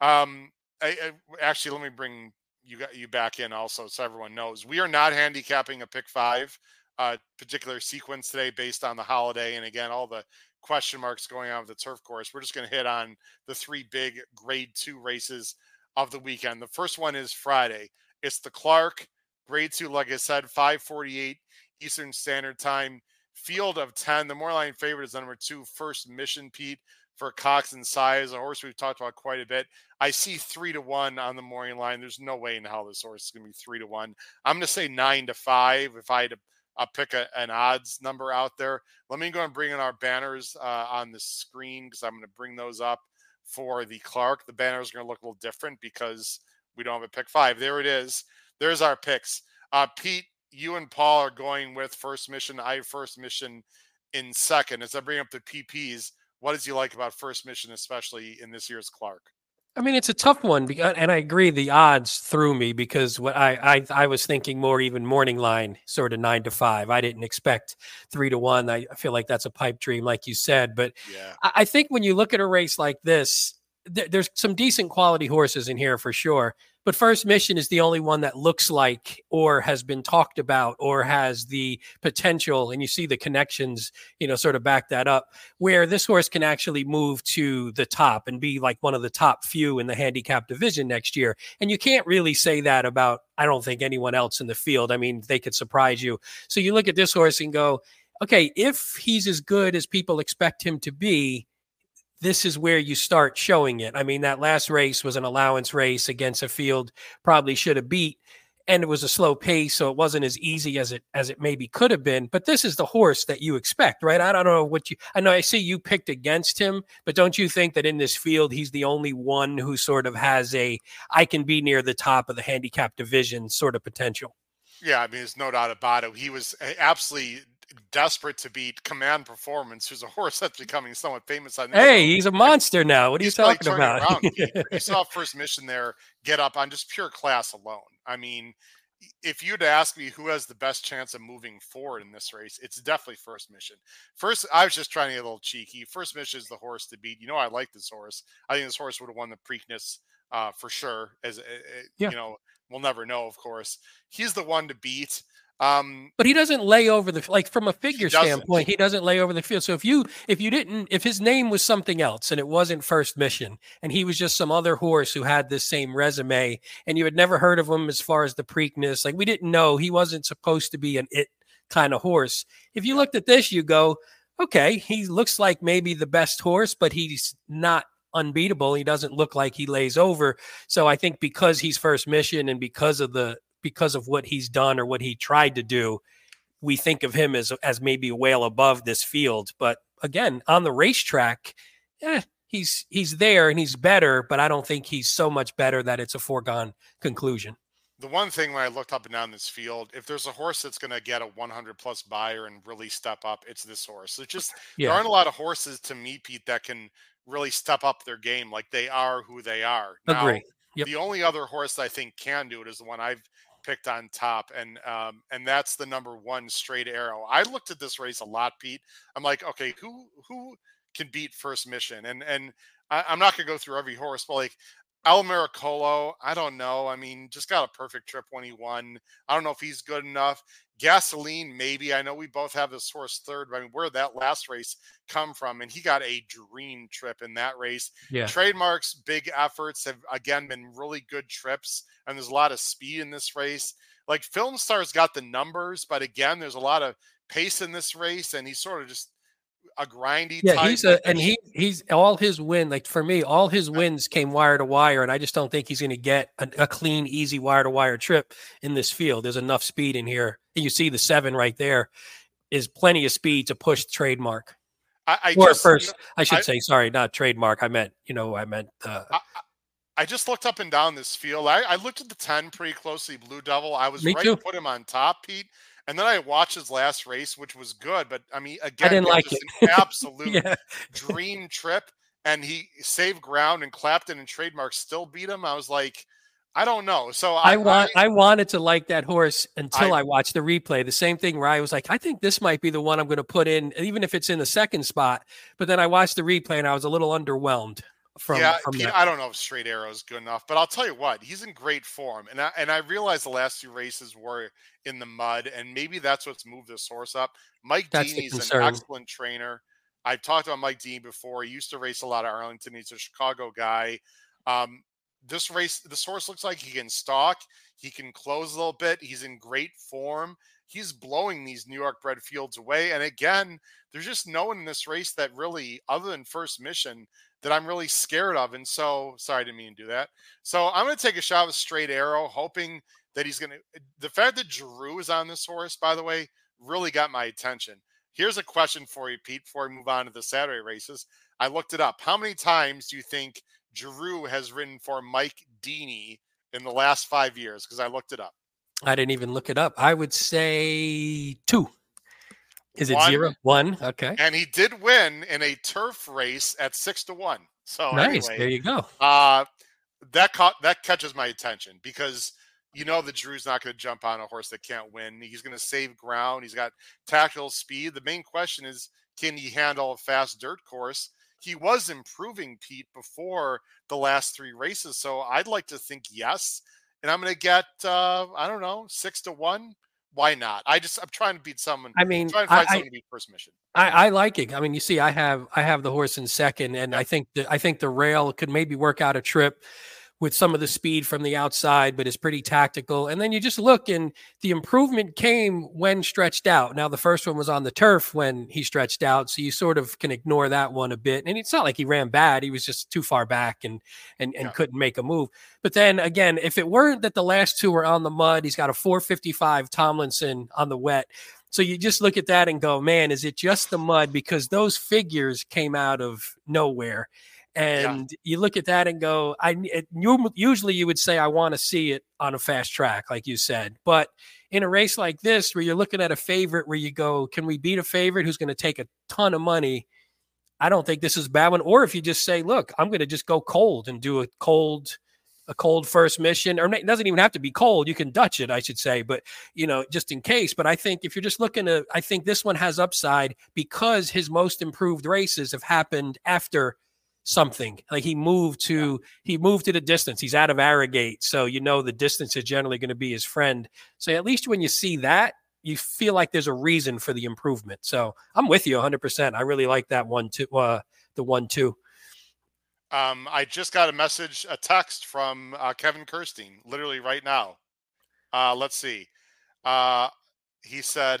Um, I, I, actually, let me bring you got you back in also, so everyone knows we are not handicapping a pick five uh, particular sequence today based on the holiday, and again, all the question marks going on with the turf course. We're just going to hit on the three big Grade Two races of the weekend. The first one is Friday. It's the Clark Grade Two, like I said, 5:48 Eastern Standard Time. Field of 10. The Moorline favorite is number two, First Mission Pete for Cox and Saez, a horse we've talked about quite a bit. I see three to one on the morning line. There's no way in hell this horse is going to be three to one. I'm going to say nine to five if I had to uh, pick a, an odds number out there. Let me go and bring in our banners uh, on the screen because I'm going to bring those up for the Clark. The banners are going to look a little different because we don't have a pick five. There it is. There's our picks. Uh, Pete, you and Paul are going with first mission. I first mission in second. As I bring up the PPs, what does he like about first mission, especially in this year's Clark? I mean, it's a tough one, uh, and I agree the odds threw me because what I, I I was thinking more even morning line, sort of nine to five. I didn't expect three to one. I feel like that's a pipe dream, like you said. But yeah. I, think when you look at a race like this, there's some decent quality horses in here for sure. But First Mission is the only one that looks like or has been talked about or has the potential, and you see the connections, you know, sort of back that up, where this horse can actually move to the top and be like one of the top few in the handicap division next year. And you can't really say that about, I don't think, anyone else in the field. I mean, they could surprise you. So you look at this horse and go, okay, if he's as good as people expect him to be, this is where you start showing it. I mean, that last race was an allowance race against a field probably should have beat, and it was a slow pace, so it wasn't as easy as it as it maybe could have been. But this is the horse that you expect, right? I don't know what you. I know I see you picked against him, but don't you think that in this field he's the only one who sort of has a I can be near the top of the handicap division sort of potential? Yeah, I mean, there's no doubt about it. He was absolutely desperate to beat Command Performance, who's a horse that's becoming somewhat famous on. Hey, he's a monster now. What are you talking about? you saw first mission there get up on just pure class alone. I mean, if you'd ask me who has the best chance of moving forward in this race, it's definitely First Mission. First, I was just trying to get a little cheeky. First Mission is the horse to beat. You know, I like this horse. I think this horse would have won the Preakness uh, for sure. As uh, yeah. you know, we'll never know, of course. He's the one to beat. Um, but he doesn't lay over the like from a figure he standpoint. He doesn't lay over the field. So if you if you didn't if his name was something else and it wasn't First Mission and he was just some other horse who had this same resume and you had never heard of him as far as the Preakness, like we didn't know he wasn't supposed to be an it kind of horse. If you looked at this, you go, okay, he looks like maybe the best horse, but he's not unbeatable. He doesn't look like he lays over. So I think because he's First Mission and because of the because of what he's done or what he tried to do, we think of him as as maybe a whale above this field. But again, on the racetrack, eh, he's he's there and he's better, but I don't think he's so much better that it's a foregone conclusion. The one thing when I looked up and down this field, if there's a horse that's going to get a 100 plus Beyer and really step up, it's this horse. It's just yeah. there aren't a lot of horses to me, Pete, that can really step up their game like they are who they are. Now, Agree. Yep. The only other horse I think can do it is the one I've picked on top, and um, and that's the number one straight arrow. I looked at this race a lot, Pete. I'm like, okay, who who can beat First Mission? And and I, am not gonna go through every horse, but like El Miracolo, I don't know. I mean, just got a perfect trip when he won. I don't know if he's good enough. Gasoline, maybe. I know we both have this horse third. But I mean, where did that last race come from? And he got a dream trip in that race. Yeah. Trademarks, big efforts have again been really good trips, and there's a lot of speed in this race. Like Film Star's got the numbers, but again, there's a lot of pace in this race, and he's sort of just a grindy. Yeah, type. he's a and he he's all his win like for me, all his wins came wire to wire, and I just don't think he's going to get a, a clean, easy wire to wire trip in this field. There's enough speed in here. You see the seven right there is plenty of speed to push trademark. I, I or just, first, I should I- say, sorry, not trademark. I meant, you know, I meant uh, I, I just looked up and down this field. I, I looked at the 10 pretty closely, Blue Devil. I was Me ready too. to put him on top, Pete. And then I watched his last race, which was good. But I mean, again, didn't like just it. an absolute yeah. dream trip. And he saved ground, and Clapton and Trademark still beat him. I was like, I don't know. So I, I want I, wanted to like that horse until I, I- watched the replay. The same thing where I was like, I think this might be the one I'm going to put in, even if it's in the second spot. But then I watched the replay and I was a little underwhelmed from yeah, from Pete. I don't know if Straight Arrow is good enough, but I'll tell you what, he's in great form, and I and I realize the last two races were in the mud, and maybe that's what's moved this horse up. Mike That's Deaney's an excellent trainer. I've talked about Mike Dean before. He used to race a lot of Arlington. He's a Chicago guy. Um, this race, this horse looks like he can stalk. He can close a little bit. He's in great form. He's blowing these New York bred fields away. And again, there's just no one in this race that really, other than First Mission, that I'm really scared of. And so, sorry, I didn't mean to do that. So I'm going to take a shot with Straight Arrow, hoping that he's going to. Eh, the fact that Drew is on this horse, by the way, really got my attention. Here's a question for you, Pete, before we move on to the Saturday races. I looked it up. How many times do you think Drew has ridden for Mike Deaney in the last five years? Because I looked it up. I didn't even look it up. I would say two. Is it One. zero? Okay. And he did win in a turf race at six to one. So nice. anyway, There you go. Uh, that caught that catches my attention because you know that Drew's not going to jump on a horse that can't win. He's going to save ground. He's got tactical speed. The main question is, can he handle a fast dirt course? He was improving Pete before the last three races, so I'd like to think yes. And I'm going to get uh, I don't know six to one. Why not? I just I'm trying to beat someone. I mean, I'm trying to find I, someone to beat first mission. I, I like it. I mean, you see, I have I have the horse in second, and I think the, I think the rail could maybe work out a trip with some of the speed from the outside, but is pretty tactical. And then you just look, and the improvement came when stretched out. Now the first one was on the turf when he stretched out, so you sort of can ignore that one a bit. And it's not like he ran bad; he was just too far back and and and Yeah. couldn't make a move. But then again, if it weren't that the last two were on the mud, he's got a 455 Tomlinson on the wet. So you just look at that and go, man, is it just the mud? Because those figures came out of nowhere. And you look at that and go, I it, usually you would say, I want to see it on a fast track, like you said. But in a race like this, where you're looking at a favorite, where you go, can we beat a favorite who's going to take a ton of money? I don't think this is a bad one. Or if you just say, look, I'm going to just go cold and do a cold, a cold first mission, or it doesn't even have to be cold. You can Dutch it, I should say, but you know, just in case. But I think if you're just looking to, I think this one has upside because his most improved races have happened after something like he moved to he moved to the distance he's out of arrogate so you know the distance is generally going to be his friend so at least when you see that you feel like there's a reason for the improvement so i'm with you 100% i really like that one too uh the one too. Um, I just got a message, a text from uh, Kevin Kerstein, literally right now. Uh, let's see. Uh, he said,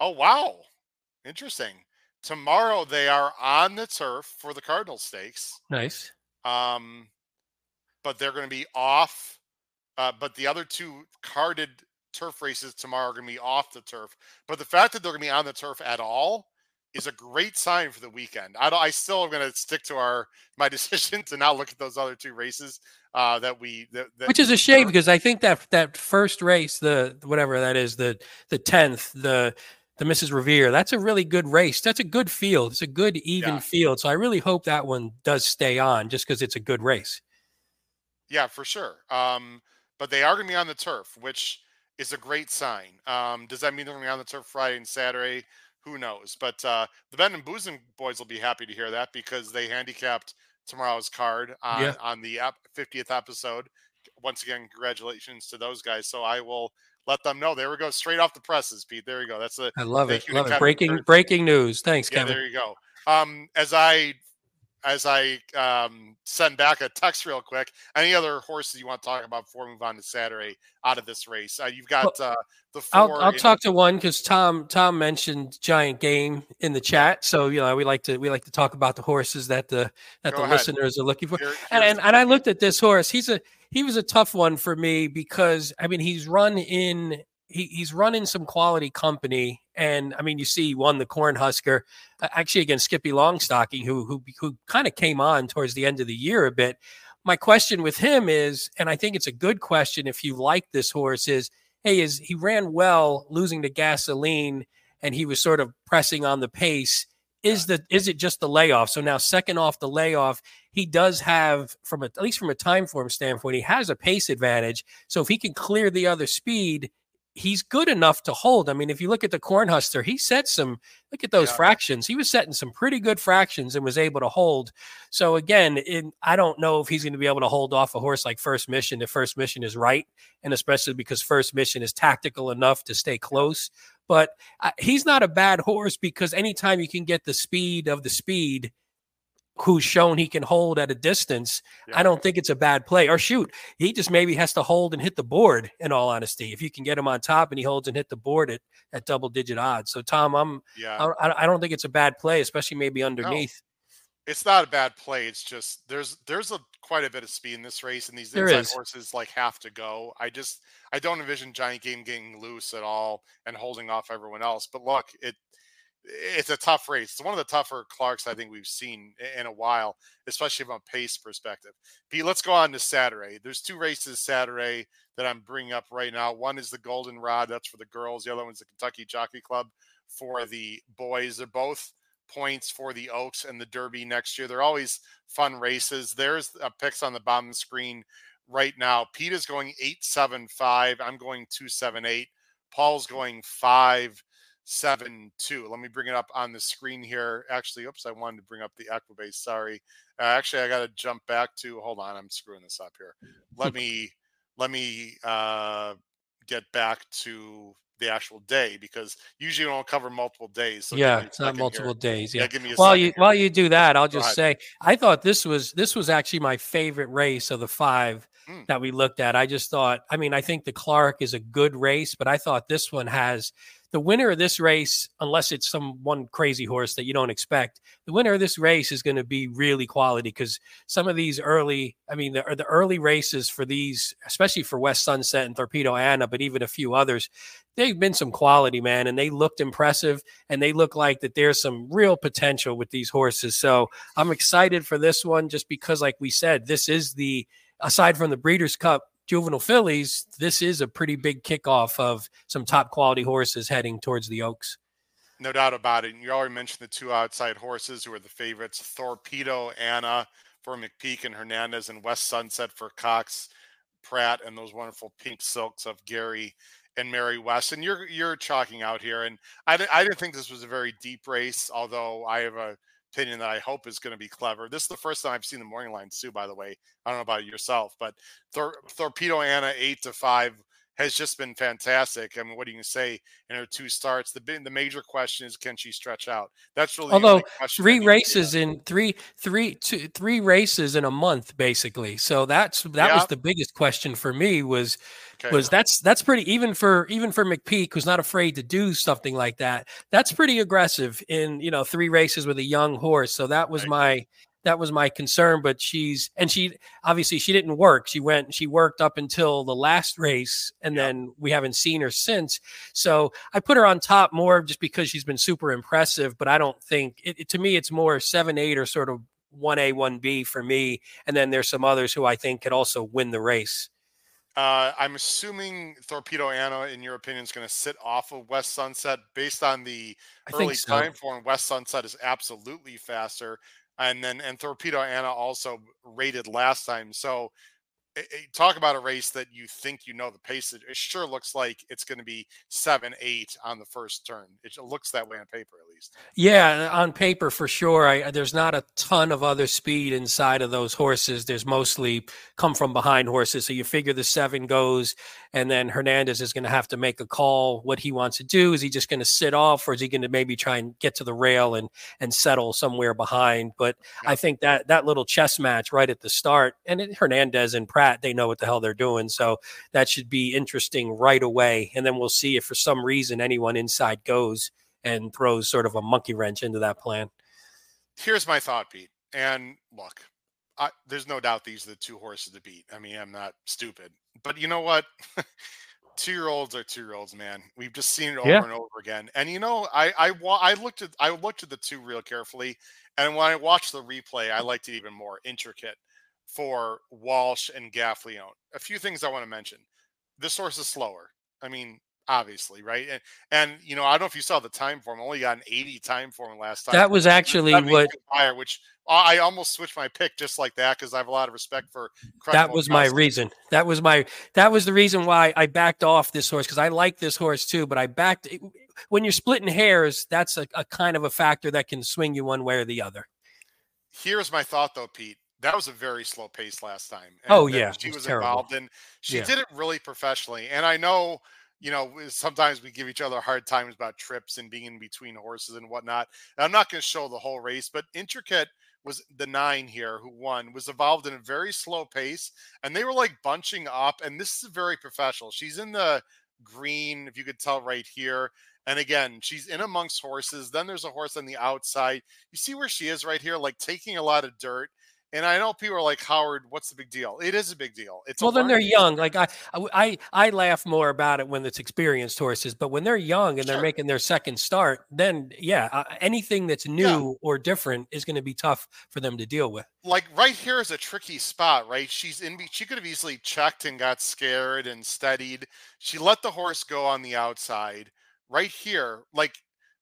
"Oh wow, interesting. Tomorrow they are on the turf for the Cardinal Stakes, nice um, but they're going to be off. Uh, but the other two carded turf races tomorrow are going to be off the turf. But the fact that they're going to be on the turf at all." Is a great sign for the weekend. I don't. I still am going to stick to our my decision to not look at those other two races uh, that we that, that which is a shame because i think that that first race the whatever that is the the 10th the the mrs revere that's a really good race that's a good field it's a good even Yeah. field so i really hope that one does stay on just because it's a good race Yeah, for sure. Um, but they are going to be on the turf, which is a great sign. Um, does that mean they're going to be on the turf Friday and Saturday? Who knows? But uh, the Ben and Boozing boys will be happy to hear that because they handicapped tomorrow's card on, Yeah. on the 50th episode. Once again, congratulations to those guys. So I will let them know. There we go, straight off the presses, Pete. There you go. That's a I love it. Love it. Breaking breaking news. Thanks, yeah. Kevin. There you go. Um, as I as I um, send back a text real quick, any other horses you want to talk about before we move on to Saturday out of this race? Uh, you've got uh, the 4 I'll, I'll in- talk to one because Tom Tom mentioned giant game in the chat. So you know we like to we like to talk about the horses that the that Go the ahead. listeners are looking for. Here- And, and and I looked at this horse. He's a he was a tough one for me because I mean he's run in he, he's running some quality company, and I mean you see he won the Cornhusker uh, actually against Skippy Longstocking, who who who kind of came on towards the end of the year a bit. My question with him is, and I think it's a good question if you like this horse, is hey, is he ran well losing to gasoline and he was sort of pressing on the pace. Is the is it just the layoff? So now second off the layoff, he does have from a, at least from a time form standpoint, he has a pace advantage. So if he can clear the other speed, he's good enough to hold. I mean, if you look at the Cornhusker, he set some look at those Yeah. fractions. He was setting some pretty good fractions and was able to hold. So again, in, I don't know if he's going to be able to hold off a horse like First Mission The First Mission is right, and especially because First Mission is tactical enough to stay close. But uh, he's not a bad horse because anytime you can get the speed of the speed, who's shown he can hold at a distance, Yeah. I don't think it's a bad play. Or shoot, he just maybe has to hold and hit the board. In all honesty, if you can get him on top and he holds and hit the board at, at double digit odds. So Tom, I'm yeah. I, I don't think it's a bad play, especially maybe underneath. it's not a bad play. It's just there's there's a quite a bit of speed in this race, and these There inside is. horses like have to go. I just I don't envision Giant Game getting loose at all and holding off everyone else. But look, it it's a tough race. It's one of the tougher Clarks I mm. think we've seen in a while, especially from a pace perspective. Pete, let's go on to Saturday. There's two races Saturday that I'm bringing up right now. One is the Golden Rod, that's for the girls. The other one's the Kentucky Jockey Club for the boys. They're both points for the Oaks and the Derby next year. They're always fun races. There's a picks on the bottom of the screen right now. Pete is going 875. I'm going 278. Paul's mm. going 572. Let me bring it up on the screen here. Actually, oops, I wanted to bring up the Equibase. Sorry. Uh, actually, I got to jump back to hold on. I'm screwing this up here. Let me let me uh, get back to the actual day because usually we don't cover multiple days. So yeah, it's not second here. multiple days. Yeah. give me a While you here. while you do that, I'll just say I thought this was this was actually my favorite race of the five Mm. that we looked at. I just thought, I mean, I think the Clark is a good race, but I thought this one has the winner of this race, unless it's some one crazy horse that you don't expect, the winner of this race is going to be really quality because some of these early, I mean, the, the early races for these, especially for West Sunset and Torpedo Anna, but even a few others, they've been some quality, man, and they looked impressive and they look like that there's some real potential with these horses. So I'm excited for this one just because, like we said, this is the aside from the Breeders' Cup juvenile fillies, this is a pretty big kickoff of some top quality horses heading towards the Oaks. No doubt about it. And you already mentioned the two outside horses who are the favorites Torpedo Anna for McPeek and Hernandez, and West Sunset for Cox, Pratt, and those wonderful pink silks of Gary and Mary West. And you're you're chalking out here. And I, I didn't think this was a very deep race, although I have a opinion that I hope is going to be clever. This is the first time I've seen the morning lines too, by the way. I don't know about yourself, but Tor- Torpedo Anna eight to five has just been fantastic. I mean, what do you say in her two starts? The the major question is can she stretch out? That's really Although only question that Three needs to be races in three, three, two, three races in a month, basically. So that's that was the biggest question for me was Okay. was that's that's pretty even for even for McPeek who's not afraid to do something like that. That's pretty aggressive in you know three races with a young horse. So that was Right. my that was my concern. But she's and she obviously she didn't work. She went she worked up until the last race, and Yeah. then we haven't seen her since. So I put her on top more just because she's been super impressive. But I don't think it, it- to me it's more seven eight or sort of one A one B for me. And then there's some others who I think could also win the race. Uh, I'm assuming Torpedo Anna, in your opinion, is going to sit off of West Sunset based on the I early so. time form. West Sunset is absolutely faster, and then and Torpedo Anna also rated last time. So eh, eh, talk about a race that you think you know the pace. It, it sure looks like it's going to be seven, eight on the first turn. It looks that way on paper, at least. Yeah, on paper for sure. I, there's not a ton of other speed inside of those horses. There's mostly come from behind horses. So you figure the seven goes, and then Hernandez is going to have to make a call. What he wants to do is he just going to sit off, or is he going to maybe try and get to the rail and and settle somewhere behind? But yeah. I think that that little chess match right at the start, and it, Hernandez and Pratt they know what the hell they're doing. So that should be interesting right away. And then we'll see if for some reason anyone inside goes and throws sort of a monkey wrench into that plan. Here's my thought, Pete. And look, I, there's no doubt these are the two horses to beat. I mean, I'm not stupid, but you know what? two year olds are two year olds, man. We've just seen it over yeah. and over again. And you know, I I I looked at I looked at the two real carefully, and when I watched the replay, I liked it even more intricate for Walsh and Gaffalione. A few things I want to mention. This horse is slower. I mean, obviously, right? And and you know, I don't know if you saw the time form. I only got an 80 time form last time. That was actually what higher, which I almost switched my pick just like that because I have a lot of respect for. That was my reason. That was my that was the reason why I backed off this horse because I like this horse too. But I backed when you're splitting hairs. That's a, a kind of a factor that can swing you one way or the other. Here's my thought though, Pete that was a very slow pace last time. Oh, and oh yeah, she was, was involved and she yeah. did it really professionally. And I know, you know, sometimes we give each other hard times about trips and being in between horses and whatnot. And I'm not going to show the whole race, but intricate was the nine here who won was involved in a very slow pace and they were like bunching up and this is very professional she's in the green if you could tell right here and again, she's in amongst horses. Then there's a horse on the outside. You see where she is right here, like taking a lot of dirt. And I know people are like Howard, what's the big deal? It is a big deal. It's well, then they're young. Like I, I, I laugh more about it when it's experienced horses, but when they're young and sure. they're making their second start, then yeah, uh, anything that's new yeah. or different is going to be tough for them to deal with. Like right here is a tricky spot, right? She's in. She could have easily checked and got scared and steadied. She let the horse go on the outside. Right here, like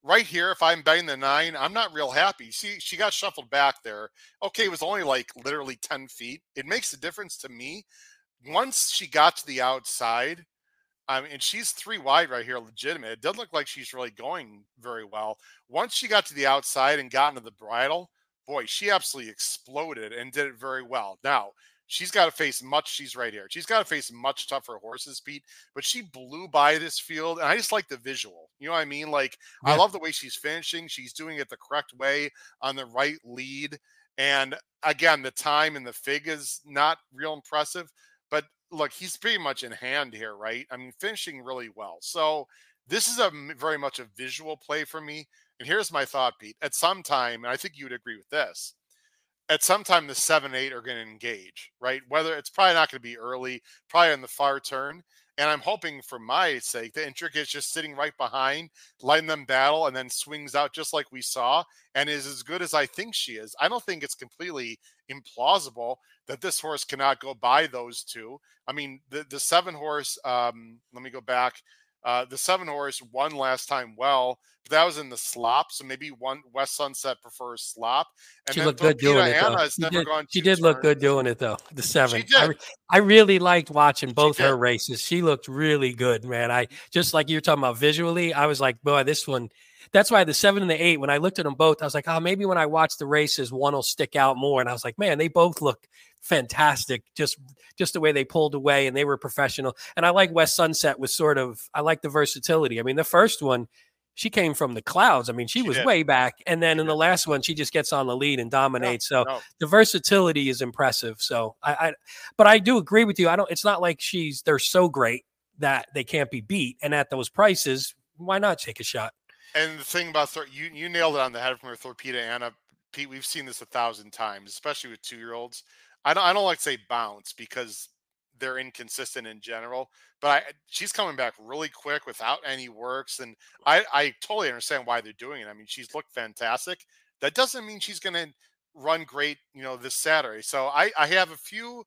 right here, if I'm betting the nine, I'm not real happy. See, she got shuffled back there. Okay, it was only like literally 10 feet. It makes a difference to me. Once she got to the outside, I mean, and she's three wide right here, legitimate. It doesn't look like she's really going very well. Once she got to the outside and got into the bridle, boy, she absolutely exploded and did it very well. Now, she's got to face much. She's right here. She's got to face much tougher horses, Pete. But she blew by this field, and I just like the visual. You know what I mean? Like yeah. I love the way she's finishing. She's doing it the correct way on the right lead. And again, the time and the fig is not real impressive. But look, he's pretty much in hand here, right? I mean, finishing really well. So this is a very much a visual play for me. And here's my thought, Pete. At some time, and I think you would agree with this at some time the seven eight are going to engage right? Whether it's probably not going to be early probably on the far turn and i'm hoping for my sake that intricate is just sitting right behind letting them battle and then swings out just like we saw and is as good as i think she is. I don't think it's completely implausible that this horse cannot go by those two. I mean the the seven horse um let me go back uh, the seven horse won last time well, but that was in the slop. So maybe one West Sunset prefers slop. And she looked good doing it. Though. She did, she did look good doing it though. The seven. I, I, really liked watching both her races. She looked really good, man. I just like you were talking about visually. I was like, boy, this one. That's why the seven and the eight. When I looked at them both, I was like, oh, maybe when I watch the races, one will stick out more. And I was like, man, they both look fantastic. Just just the way they pulled away and they were professional. And I like West Sunset was sort of I like the versatility. I mean, the first one, she came from the clouds. I mean, she, she was did. way back. And then she in the last one, she just gets on the lead and dominates. No, so no. the versatility is impressive. So I, I but I do agree with you. I don't it's not like she's they're so great that they can't be beat. And at those prices, why not take a shot? And the thing about you you nailed it on the head from her Torpedo Anna. Pete, we've seen this a thousand times, especially with two year olds. I don't I don't like to say bounce because they're inconsistent in general. But I she's coming back really quick without any works, and I I totally understand why they're doing it. I mean, she's looked fantastic. That doesn't mean she's going to run great, you know, this Saturday. So I I have a few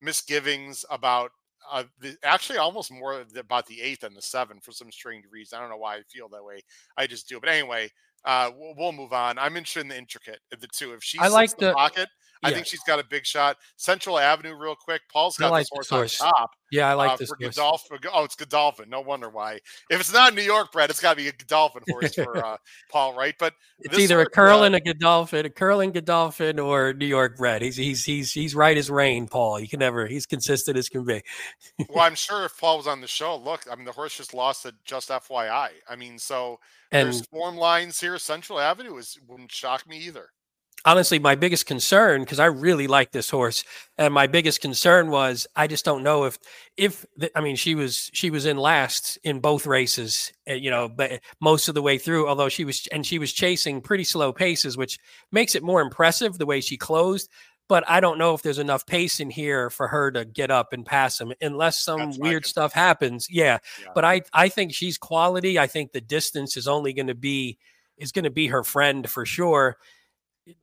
misgivings about uh, the, actually almost more about the eighth than the seven for some strange reason. I don't know why I feel that way. I just do. But anyway, uh, we'll, we'll move on. I'm interested in the intricate of the two. If she I like the, the- pocket, I yeah. think she's got a big shot. Central Avenue, real quick. Paul's got like this horse, on top. Yeah, I like uh, this for horse. Godolphin. Oh, it's Godolphin. No wonder why. If it's not New York bred, it's got to be a Godolphin horse for uh, Paul, right? But It's either a uh, curling a Godolphin, a curling Godolphin, or New York bred. He's he's he's he's right as rain, Paul. You can never. He's consistent as can be. well, I'm sure if Paul was on the show, look, I mean, the horse just lost it. Just FYI. I mean, so And there's form lines here. Central Avenue is wouldn't shock me either. Honestly, my biggest concern because I really like this horse, and my biggest concern was I just don't know if if the, I mean she was she was in last in both races, uh, you know, but most of the way through. Although she was and she was chasing pretty slow paces, which makes it more impressive the way she closed. But I don't know if there's enough pace in here for her to get up and pass him, unless some That's weird stuff happens. Yeah, Yeah. but I I think she's quality. I think the distance is only going to be is going to be her friend for sure.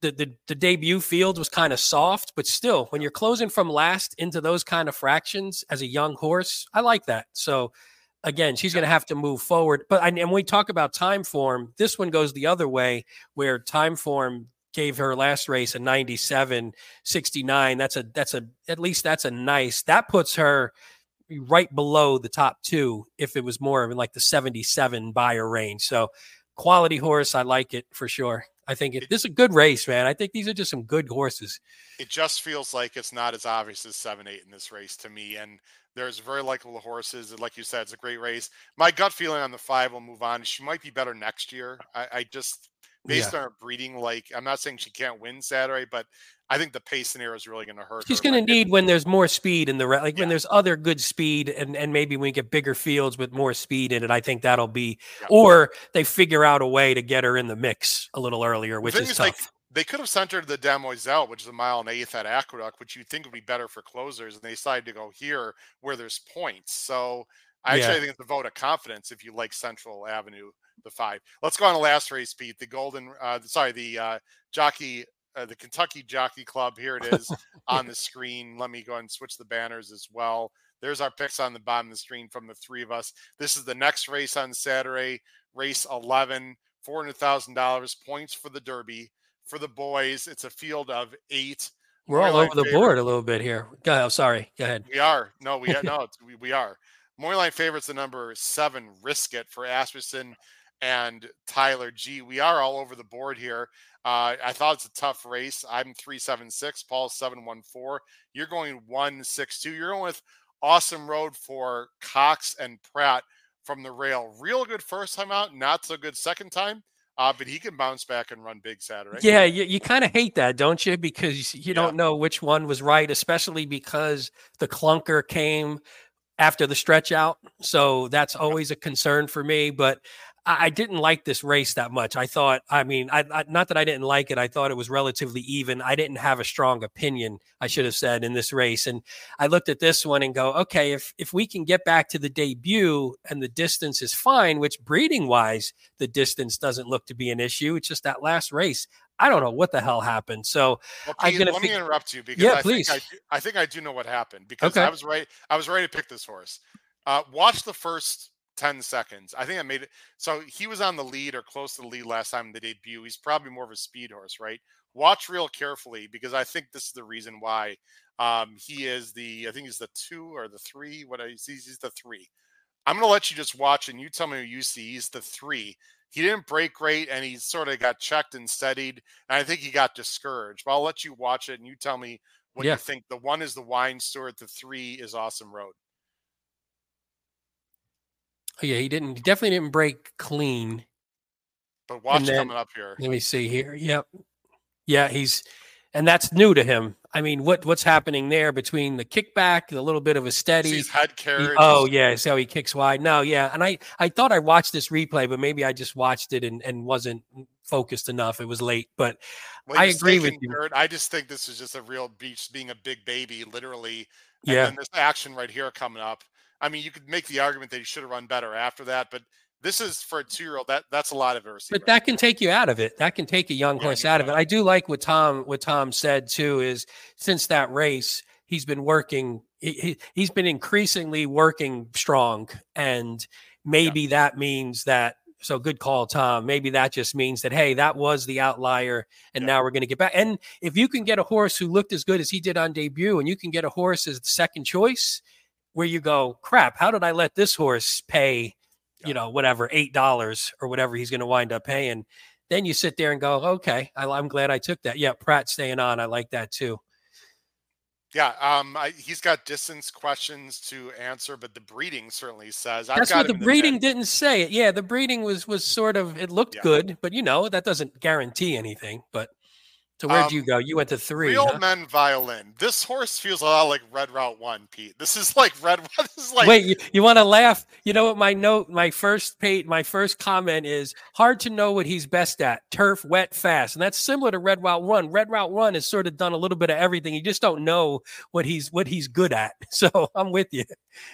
The, the the debut field was kind of soft, but still, when you're closing from last into those kind of fractions as a young horse, I like that. So again, she's going to have to move forward. But and when we talk about time form, this one goes the other way, where time form gave her last race a 97 69 that's a that's a at least that's a nice that puts her right below the top two if it was more of like the 77 Beyer range. So quality horse, I like it for sure. I think it, this is a good race, man. I think these are just some good horses. it just feels like it's not as obvious as seven eight in this race to me and there's very likable horses like you said it's a great race my gut feeling on the five will move on she might be better next year i, I just based on her breeding like i'm not saying she can't win saturday but i think the pace scenario is really going to hurt She's going to need when there's more speed in the like when there's other good speed and and maybe we get bigger fields with more speed in it. I think that'll be Yeah. or they figure out a way to get her in the mix a little earlier, which is is, tough. like, they could have centered the Demoiselle, which is a mile and eighth at Aqueduct, which you think would be better for closers, and they decided to go here where there's points. So I actually Yeah. think it's a vote of confidence if you like Central Avenue, the five. Let's go on the last race, Pete. The Golden, uh, sorry, the uh, jockey, uh, the Kentucky Jockey Club. Here it is on the screen. Let me go and switch the banners as well. There's our picks on the bottom of the screen from the three of us. This is the next race on Saturday, race 11, $400,000 points for the Derby. For the boys, it's a field of eight. We're all over the favorite. board a little bit here. Go ahead. Sorry. Go ahead. We are. No, we. No, we, we are. Moreline favorites the number seven, Risk It for Asperson and Tyler G. We are all over the board here. Uh, I thought it's a tough race. I'm 376, Paul's 714. You're going 162. You're going with Awesome Road for Cox and Pratt from the rail. Real good first time out, not so good second time, uh, but he can bounce back and run big Saturday. Yeah, you, you kind of hate that, don't you? Because you Yeah. don't know which one was right, especially because the clunker came after the stretch out. So that's always a concern for me. But I, didn't like this race that much. I thought, I mean, I, I not that I didn't like it. I thought it was relatively even. I didn't have a strong opinion. I should have said in this race, and I looked at this one and go, okay, if if we can get back to the debut and the distance is fine, which breeding wise the distance doesn't look to be an issue. It's just that last race. I don't know what the hell happened. So Well, I'm Pete, let me interrupt you because Yeah, I please. Think I, do, I think I do know what happened because Okay. I was right. I was ready to pick this horse. Uh, watch the first ten seconds. I think I made it. So he was on the lead or close to the lead last time in the debut. He's probably more of a speed horse, right? Watch real carefully because I think this is the reason why um, he is the. I think he's the two or the three. What I see, he's the three. I'm going to let you just watch and you tell me who you see. He's the three. He didn't break great and he sort of got checked and steadied. And I think he got discouraged. But I'll let you watch it and you tell me what Yeah. you think. The one is the wine steward, the three is Awesome Road. Oh, yeah, he didn't he definitely didn't break clean. But watch then- coming up here. Let me see here. Yep. Yeah, he's and that's new to him. I mean, what what's happening there between the kickback, the little bit of a steady. Sees head he- oh yeah, how he kicks wide. No, yeah, and I I thought I watched this replay, but maybe I just watched it and, and wasn't focused enough. It was late, but Well, I agree with you. I just think this is just a real beach being a big baby, literally. And yeah, then this action right here coming up. I mean, you could make the argument that he should have run better after that, but this is for a two year old. That that's a lot of adversity. but that can take you out of it. That can take a young Yeah, horse out of it. I do like what Tom what Tom said too. Is since that race, he's been working. He, he, he's been increasingly working strong, and maybe that means that So good call, Tom. Maybe that just means that hey, that was the outlier, and Yeah. now we're going to get back. And if you can get a horse who looked as good as he did on debut, and you can get a horse as the second choice, where you go, crap, how did I let this horse pay, you know, whatever eight dollars or whatever he's going to wind up paying? Then you sit there and go, okay, I, I'm glad I took that. Yeah, Pratt staying on, I like that too. Yeah, um, I, he's got distance questions to answer, but the breeding certainly says I've got what the breeding 10. didn't say. It. Yeah, the breeding was was sort of it looked Yeah. good, but you know that doesn't guarantee anything. But so where'd you Um, go? You went to three. Real huh? men violin. This horse feels a lot like Red Route One, Pete. This is like Red. This is like Wait, you, you want to laugh? You know what my note, my first page, my first comment is hard to know what he's best at: turf, wet, fast, and that's similar to Red Route One. Red Route One has sort of done a little bit of everything. You just don't know what he's what he's good at. So I'm with you.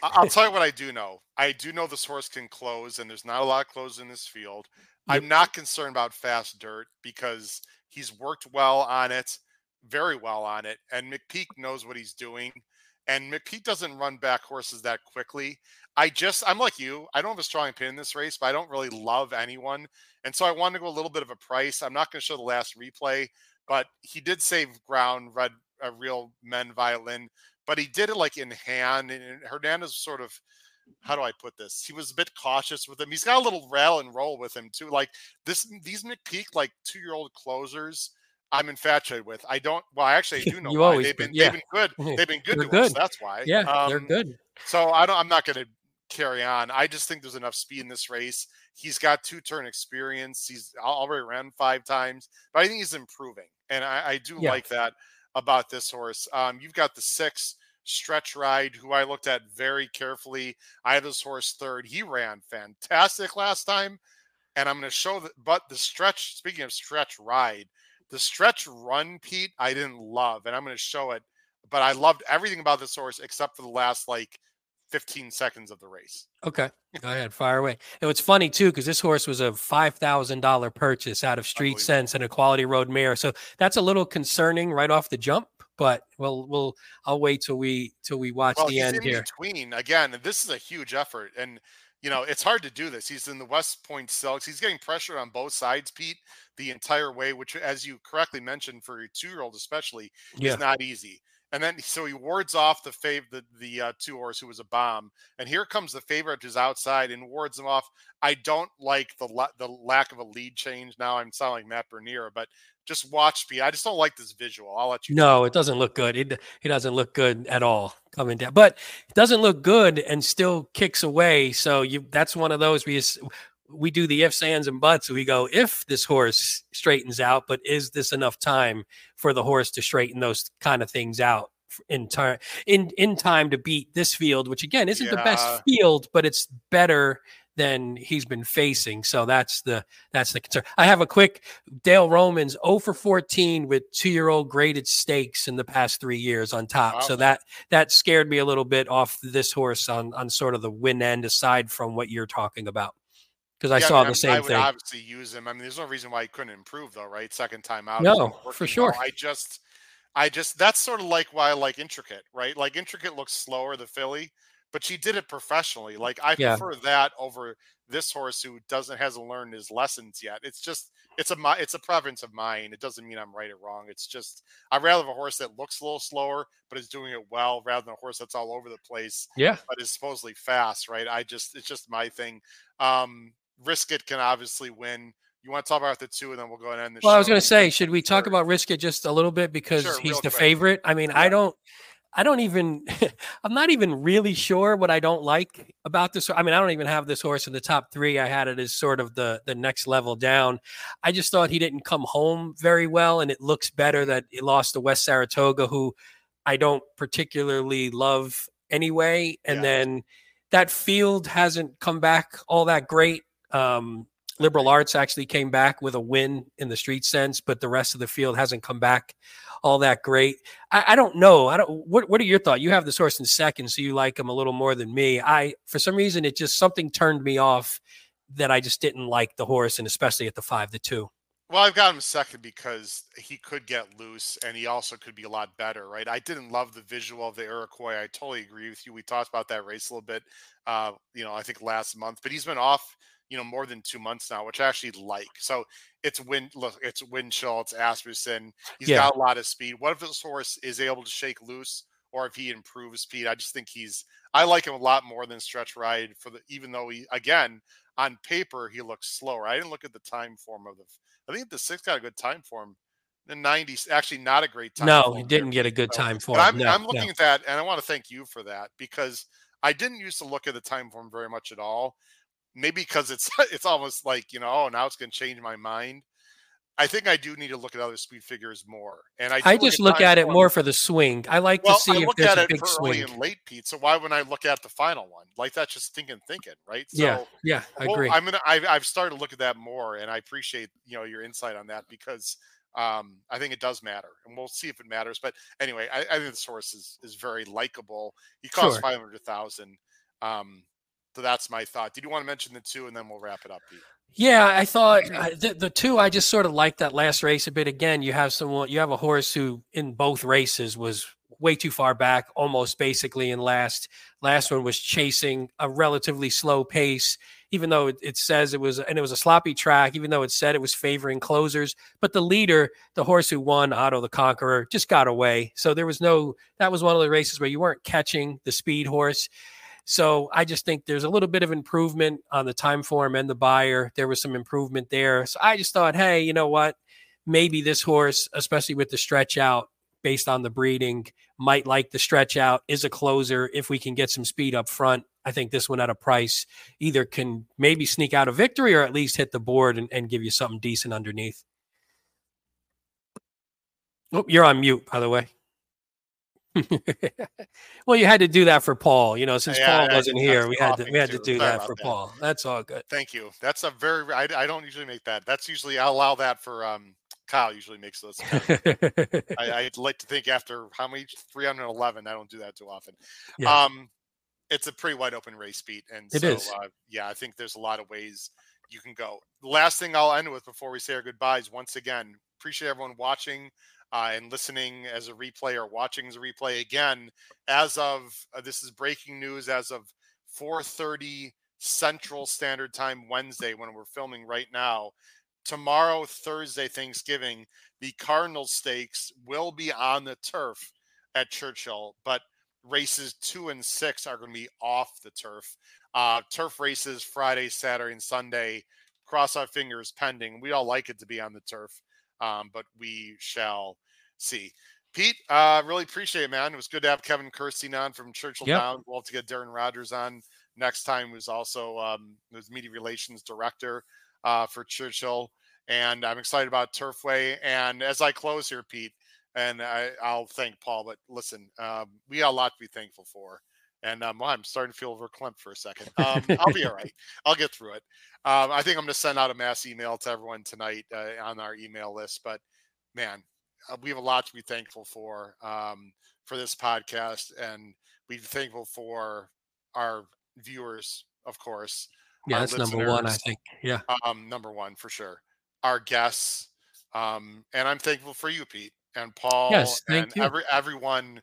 I'll tell you what I do know. I do know this horse can close, and there's not a lot of close in this field. I'm not concerned about fast dirt because he's worked well on it, very well on it, and McPeek knows what he's doing. And McPeek doesn't run back horses that quickly. I just, I'm like you. I don't have a strong opinion in this race, but I don't really love anyone. And so I wanted to go a little bit of a price. I'm not going to show the last replay, but he did save ground, red, a real men violin, but he did it like in hand. And Hernandez sort of, how do I put this? He was a bit cautious with him. He's got a little rail and roll with him too. Like this, these McPeek like two year old closers, I'm infatuated with. I don't. Well, actually, I actually do know You why. always They've been, yeah. they've been good. They've been good They're to us. good. That's why. Yeah, they're Um, good. So I don't. I'm not going to carry on. I just think there's enough speed in this race. He's got two turn experience. He's already ran five times, but I think he's improving, and I, I do Yeah. like that about this horse. Um, you've got the six stretch ride, who I looked at very carefully. I have this horse third. He ran fantastic last time, and I'm going to show that. But the stretch. Speaking of stretch ride, the stretch run, Pete, I didn't love, and I'm going to show it. But I loved everything about this horse except for the last like 15 seconds of the race. Okay, go ahead, fire away. And it's funny too because this horse was a five thousand dollar purchase out of Street Sense and a Quality Road mare, so that's a little concerning right off the jump. But we'll we'll I'll wait till we till we watch Well, the end here. between again, this is a huge effort. And you know, it's hard to do this. He's in the West Point Silks. He's getting pressure on both sides, Pete, the entire way, which, as you correctly mentioned, for a two-year-old especially, Yeah, is not easy. And then so he wards off the fav the, the uh, two horse who was a bomb. And here comes the favorite who's outside and wards him off. I don't like the la- the lack of a lead change. Now I'm sounding like Matt Bernier, but just watch Pete. I just don't like this visual. I'll let you. no, it doesn't look good. It he doesn't look good at all coming down, but it doesn't look good and still kicks away. So you that's one of those we we do the ifs, ands, and buts. We go if this horse straightens out, but is this enough time for the horse to straighten those kind of things out in time in in time to beat this field, which again isn't the best field, but it's better than he's been facing. So that's the that's the concern. I have a quick Dale Romans 0 for 14 with two year old graded stakes in the past three years on top. Wow. So that that scared me a little bit off this horse on on sort of the win end aside from what you're talking about. Because I Yeah, saw mean, the same I would thing. obviously use him. I mean, there's no reason why he couldn't improve, though, right? Second time out. No, for sure. well. I just, I just, that's sort of like why I like intricate, right? Like intricate looks slower, the filly, but she did it professionally. Like I Yeah. prefer that over this horse who doesn't hasn't learned his lessons yet. It's just, it's a, it's a preference of mine. It doesn't mean I'm right or wrong. It's just, I'd rather have a horse that looks a little slower but is doing it well, rather than a horse that's all over the place Yeah. but is supposedly fast, right? I just it's just my thing. Um Risk it can obviously win. You want to talk about the two, and then we'll go and end the Well, show. I was going to say, should we talk Sure. about Risk It just a little bit because Sure, he's the quick. favorite? I mean, I don't, I don't even, I'm not even really sure what I don't like about this. I mean, I don't even have this horse in the top three. I had it as sort of the the next level down. I just thought he didn't come home very well, and it looks better that he lost to West Saratoga, who I don't particularly love anyway. And Yeah. then that field hasn't come back all that great. Um, Liberal Arts actually came back with a win in the Street Sense, but the rest of the field hasn't come back all that great. I, I don't know. I don't. What What are your thoughts? You have the source in second, so you like him a little more than me. I, for some reason, it just something turned me off that I just didn't like the horse, and especially at the five to two. Well, I've got him second because he could get loose and he also could be a lot better, right? I didn't love the visual of the Iroquois. I totally agree with you. We talked about that race a little bit, uh, you know, I think last month, but he's been off, you know, more than two months now, which I actually like. So it's wind, look, it's Winchell, it's Asmussen. He's Yeah. got a lot of speed. What if this horse is able to shake loose or if he improves speed? I just think he's, I like him a lot more than Stretch Ride for the, even though he, again, on paper, he looks slower. I didn't look at the time form of the, I think the six got a good time form. The 90s, actually not a great time. No, he didn't here. get a good time for But. I'm, No, I'm no. looking at that, and I want to thank you for that because I didn't used to look at the time form very much at all. Maybe because it's it's almost like you know, oh, now it's going to change my mind. I think I do need to look at other speed figures more, and I. I just look at it more for the swing. I like Well, to see I if look there's at a it big early swing. and late, Pete. So why wouldn't I look at the final one? Like that's just thinking, thinking, right? So, yeah, yeah, I well, agree. I'm gonna. I've, I've started to look at that more, and I appreciate you know your insight on that because um, I think it does matter, and we'll see if it matters. But anyway, I, I think this horse is is very likable. He costs Sure. five hundred thousand. Um, so that's my thought. Did you want to mention the two, and then we'll wrap it up, Pete? Yeah, I thought the, the two I just sort of liked that last race a bit. Again, you have someone, you have a horse who in both races was way too far back, almost basically in last. Last one was chasing a relatively slow pace, even though it, it says it was, and it was a sloppy track, even though it said it was favoring closers. But the leader, the horse who won, Otto the Conqueror, just got away. So there was no, that was one of the races where you weren't catching the speed horse. So I just think there's a little bit of improvement on the time form and the Beyer. There was some improvement there. So I just thought, hey, you know what? Maybe this horse, especially with the stretch out based on the breeding, might like the stretch out, is a closer. If we can get some speed up front, I think this one at a price either can maybe sneak out a victory or at least hit the board and, and give you something decent underneath. Oh, you're on mute, by the way. well, you had to do that for Paul. You know, since Yeah, Paul I wasn't I here, we had to we had to do Sorry that for that. Paul. That's all good. Thank you. That's a very. I, I don't usually make that. That's usually I allow that for um. Kyle usually makes those. I, I'd like to think after how many 311. I don't do that too often. Yeah. Um, it's a pretty wide open race beat, and It so is. Uh, yeah, I think there's a lot of ways you can go. Last thing I'll end with before we say our goodbyes, once again, appreciate everyone watching uh, and listening as a replay or watching as a replay. Again, as of uh, this is breaking news as of 4:30 Central Standard Time Wednesday when we're filming right now. Tomorrow, Thursday, Thanksgiving, the Cardinal Stakes will be on the turf at Churchill, but races two and six are going to be off the turf. Uh, turf races Friday, Saturday, and Sunday. Cross our fingers, pending. We all like it to be on the turf, um, but we shall see. Pete, uh, really appreciate it, man. It was good to have Kevin Kerstein on from Churchill Yep. Downs. We'll have to get Darren Rogers on next time. Who's also um, was media relations director uh, for Churchill, and I'm excited about Turfway. And as I close here, Pete, and I, I'll thank Paul. But listen, um, we got a lot to be thankful for. And um, I'm starting to feel verklempt for a second. Um, I'll be all right. I'll get through it. Um, I think I'm going to send out a mass email to everyone tonight uh, on our email list. But man, uh, we have a lot to be thankful for um, for this podcast, and we're thankful for our viewers, of course. Yeah, that's number one, I think. Yeah. um, number one for sure. Our guests, um, and I'm thankful for you, Pete and Paul, Yes, thank and you. every everyone.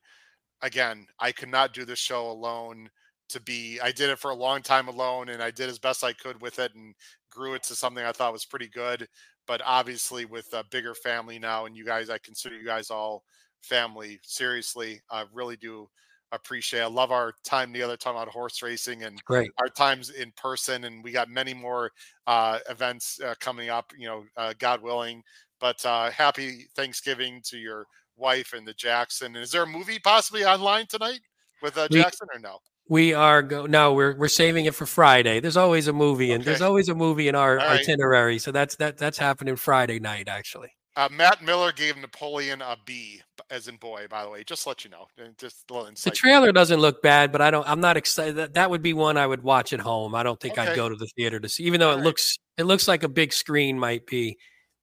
Again, I could not do this show alone. To be, I did it for a long time alone, and I did as best I could with it, and grew it to something I thought was pretty good. But obviously, with a bigger family now, and you guys, I consider you guys all family. Seriously, I really do appreciate. I love our time together talking about horse racing and Great. our times in person, and we got many more uh, events uh, coming up. You know, uh, God willing. But uh, happy Thanksgiving to your wife and the Jackson. Is there a movie possibly online tonight with uh, Jackson or no? We are go no, we're we're saving it for Friday. There's always a movie and there's always a movie in our right. itinerary. So that's that that's happening Friday night actually. Uh, Matt Miller gave Napoleon a B, as in boy. By the way, just to let you know, just a little The trailer doesn't look bad, but I don't I'm not excited. That, that would be one I would watch at home. I don't think Okay. I'd go to the theater to see, even though All it right. looks it looks like a big screen might be.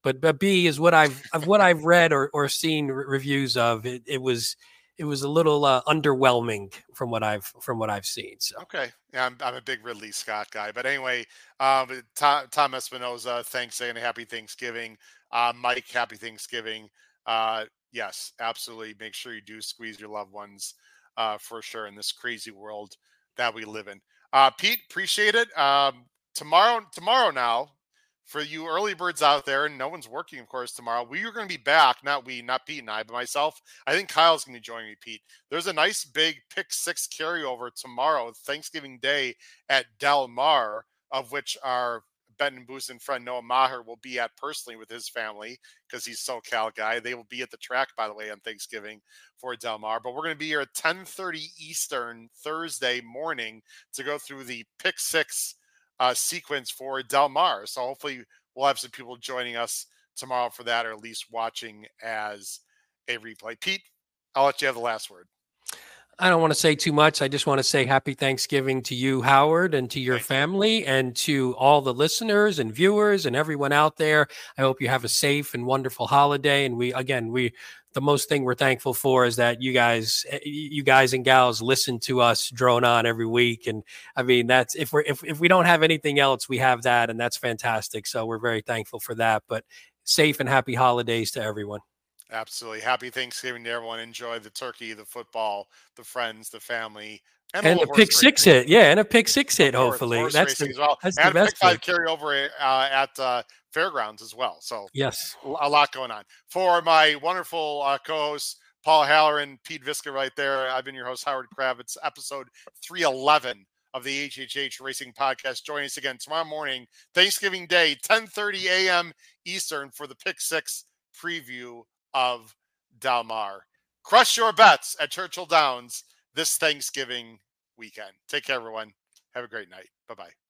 But but B is what I've of what I've read or or seen re- reviews of. It, it was it was a little uh, underwhelming from what I've from what I've seen. So okay, yeah, I'm, I'm a big Ridley Scott guy, but anyway, um, Tom, Tom Espinoza, thanks and happy Thanksgiving. Uh, Mike, happy Thanksgiving. Uh, yes, absolutely. Make sure you do squeeze your loved ones uh, for sure in this crazy world that we live in. Uh, Pete, appreciate it. Um, tomorrow, tomorrow now, for you early birds out there, and no one's working, of course, tomorrow. We are going to be back. Not we, not Pete and I, but myself. I think Kyle's going to be joining me, Pete. There's a nice big pick six carryover tomorrow, Thanksgiving Day at Del Mar, of which our Benton Boost and friend Noah Maher will be at personally with his family because he's SoCal guy. They will be at the track, by the way, on Thanksgiving for Del Mar. But we're going to be here at 10:30 Eastern Thursday morning to go through the pick six uh, sequence for Del Mar. So hopefully we'll have some people joining us tomorrow for that, or at least watching as a replay. Pete, I'll let you have the last word. I don't want to say too much. I just want to say happy Thanksgiving to you, Howard, and to your family, and to all the listeners and viewers and everyone out there. I hope you have a safe and wonderful holiday. And we, again, we, the most thing we're thankful for is that you guys, eh, you guys and gals, listen to us drone on every week. And I mean, that's if we're if if we don't have anything else, we have that, and that's fantastic. So we're very thankful for that. But safe and happy holidays to everyone. Absolutely. Happy Thanksgiving to everyone. Enjoy the turkey, the football, the friends, the family. And, and a pick six hit. Yeah. And a pick six hit, hopefully. Horse that's the, as well. That's and the best. Pick five carry over uh, at uh, Fairgrounds as well. So, yes, a lot going on. For my wonderful uh, co hosts, Paul Halloran, Pete Visca right there. I've been your host, Howard Kravets, episode 311 of the HHH Racing Podcast. Join us again tomorrow morning, Thanksgiving Day, 10:30 a.m. Eastern for the Pick Six preview of Del Mar. Crush your bets at Churchill Downs this Thanksgiving weekend. Take care, everyone. Have a great night. Bye bye.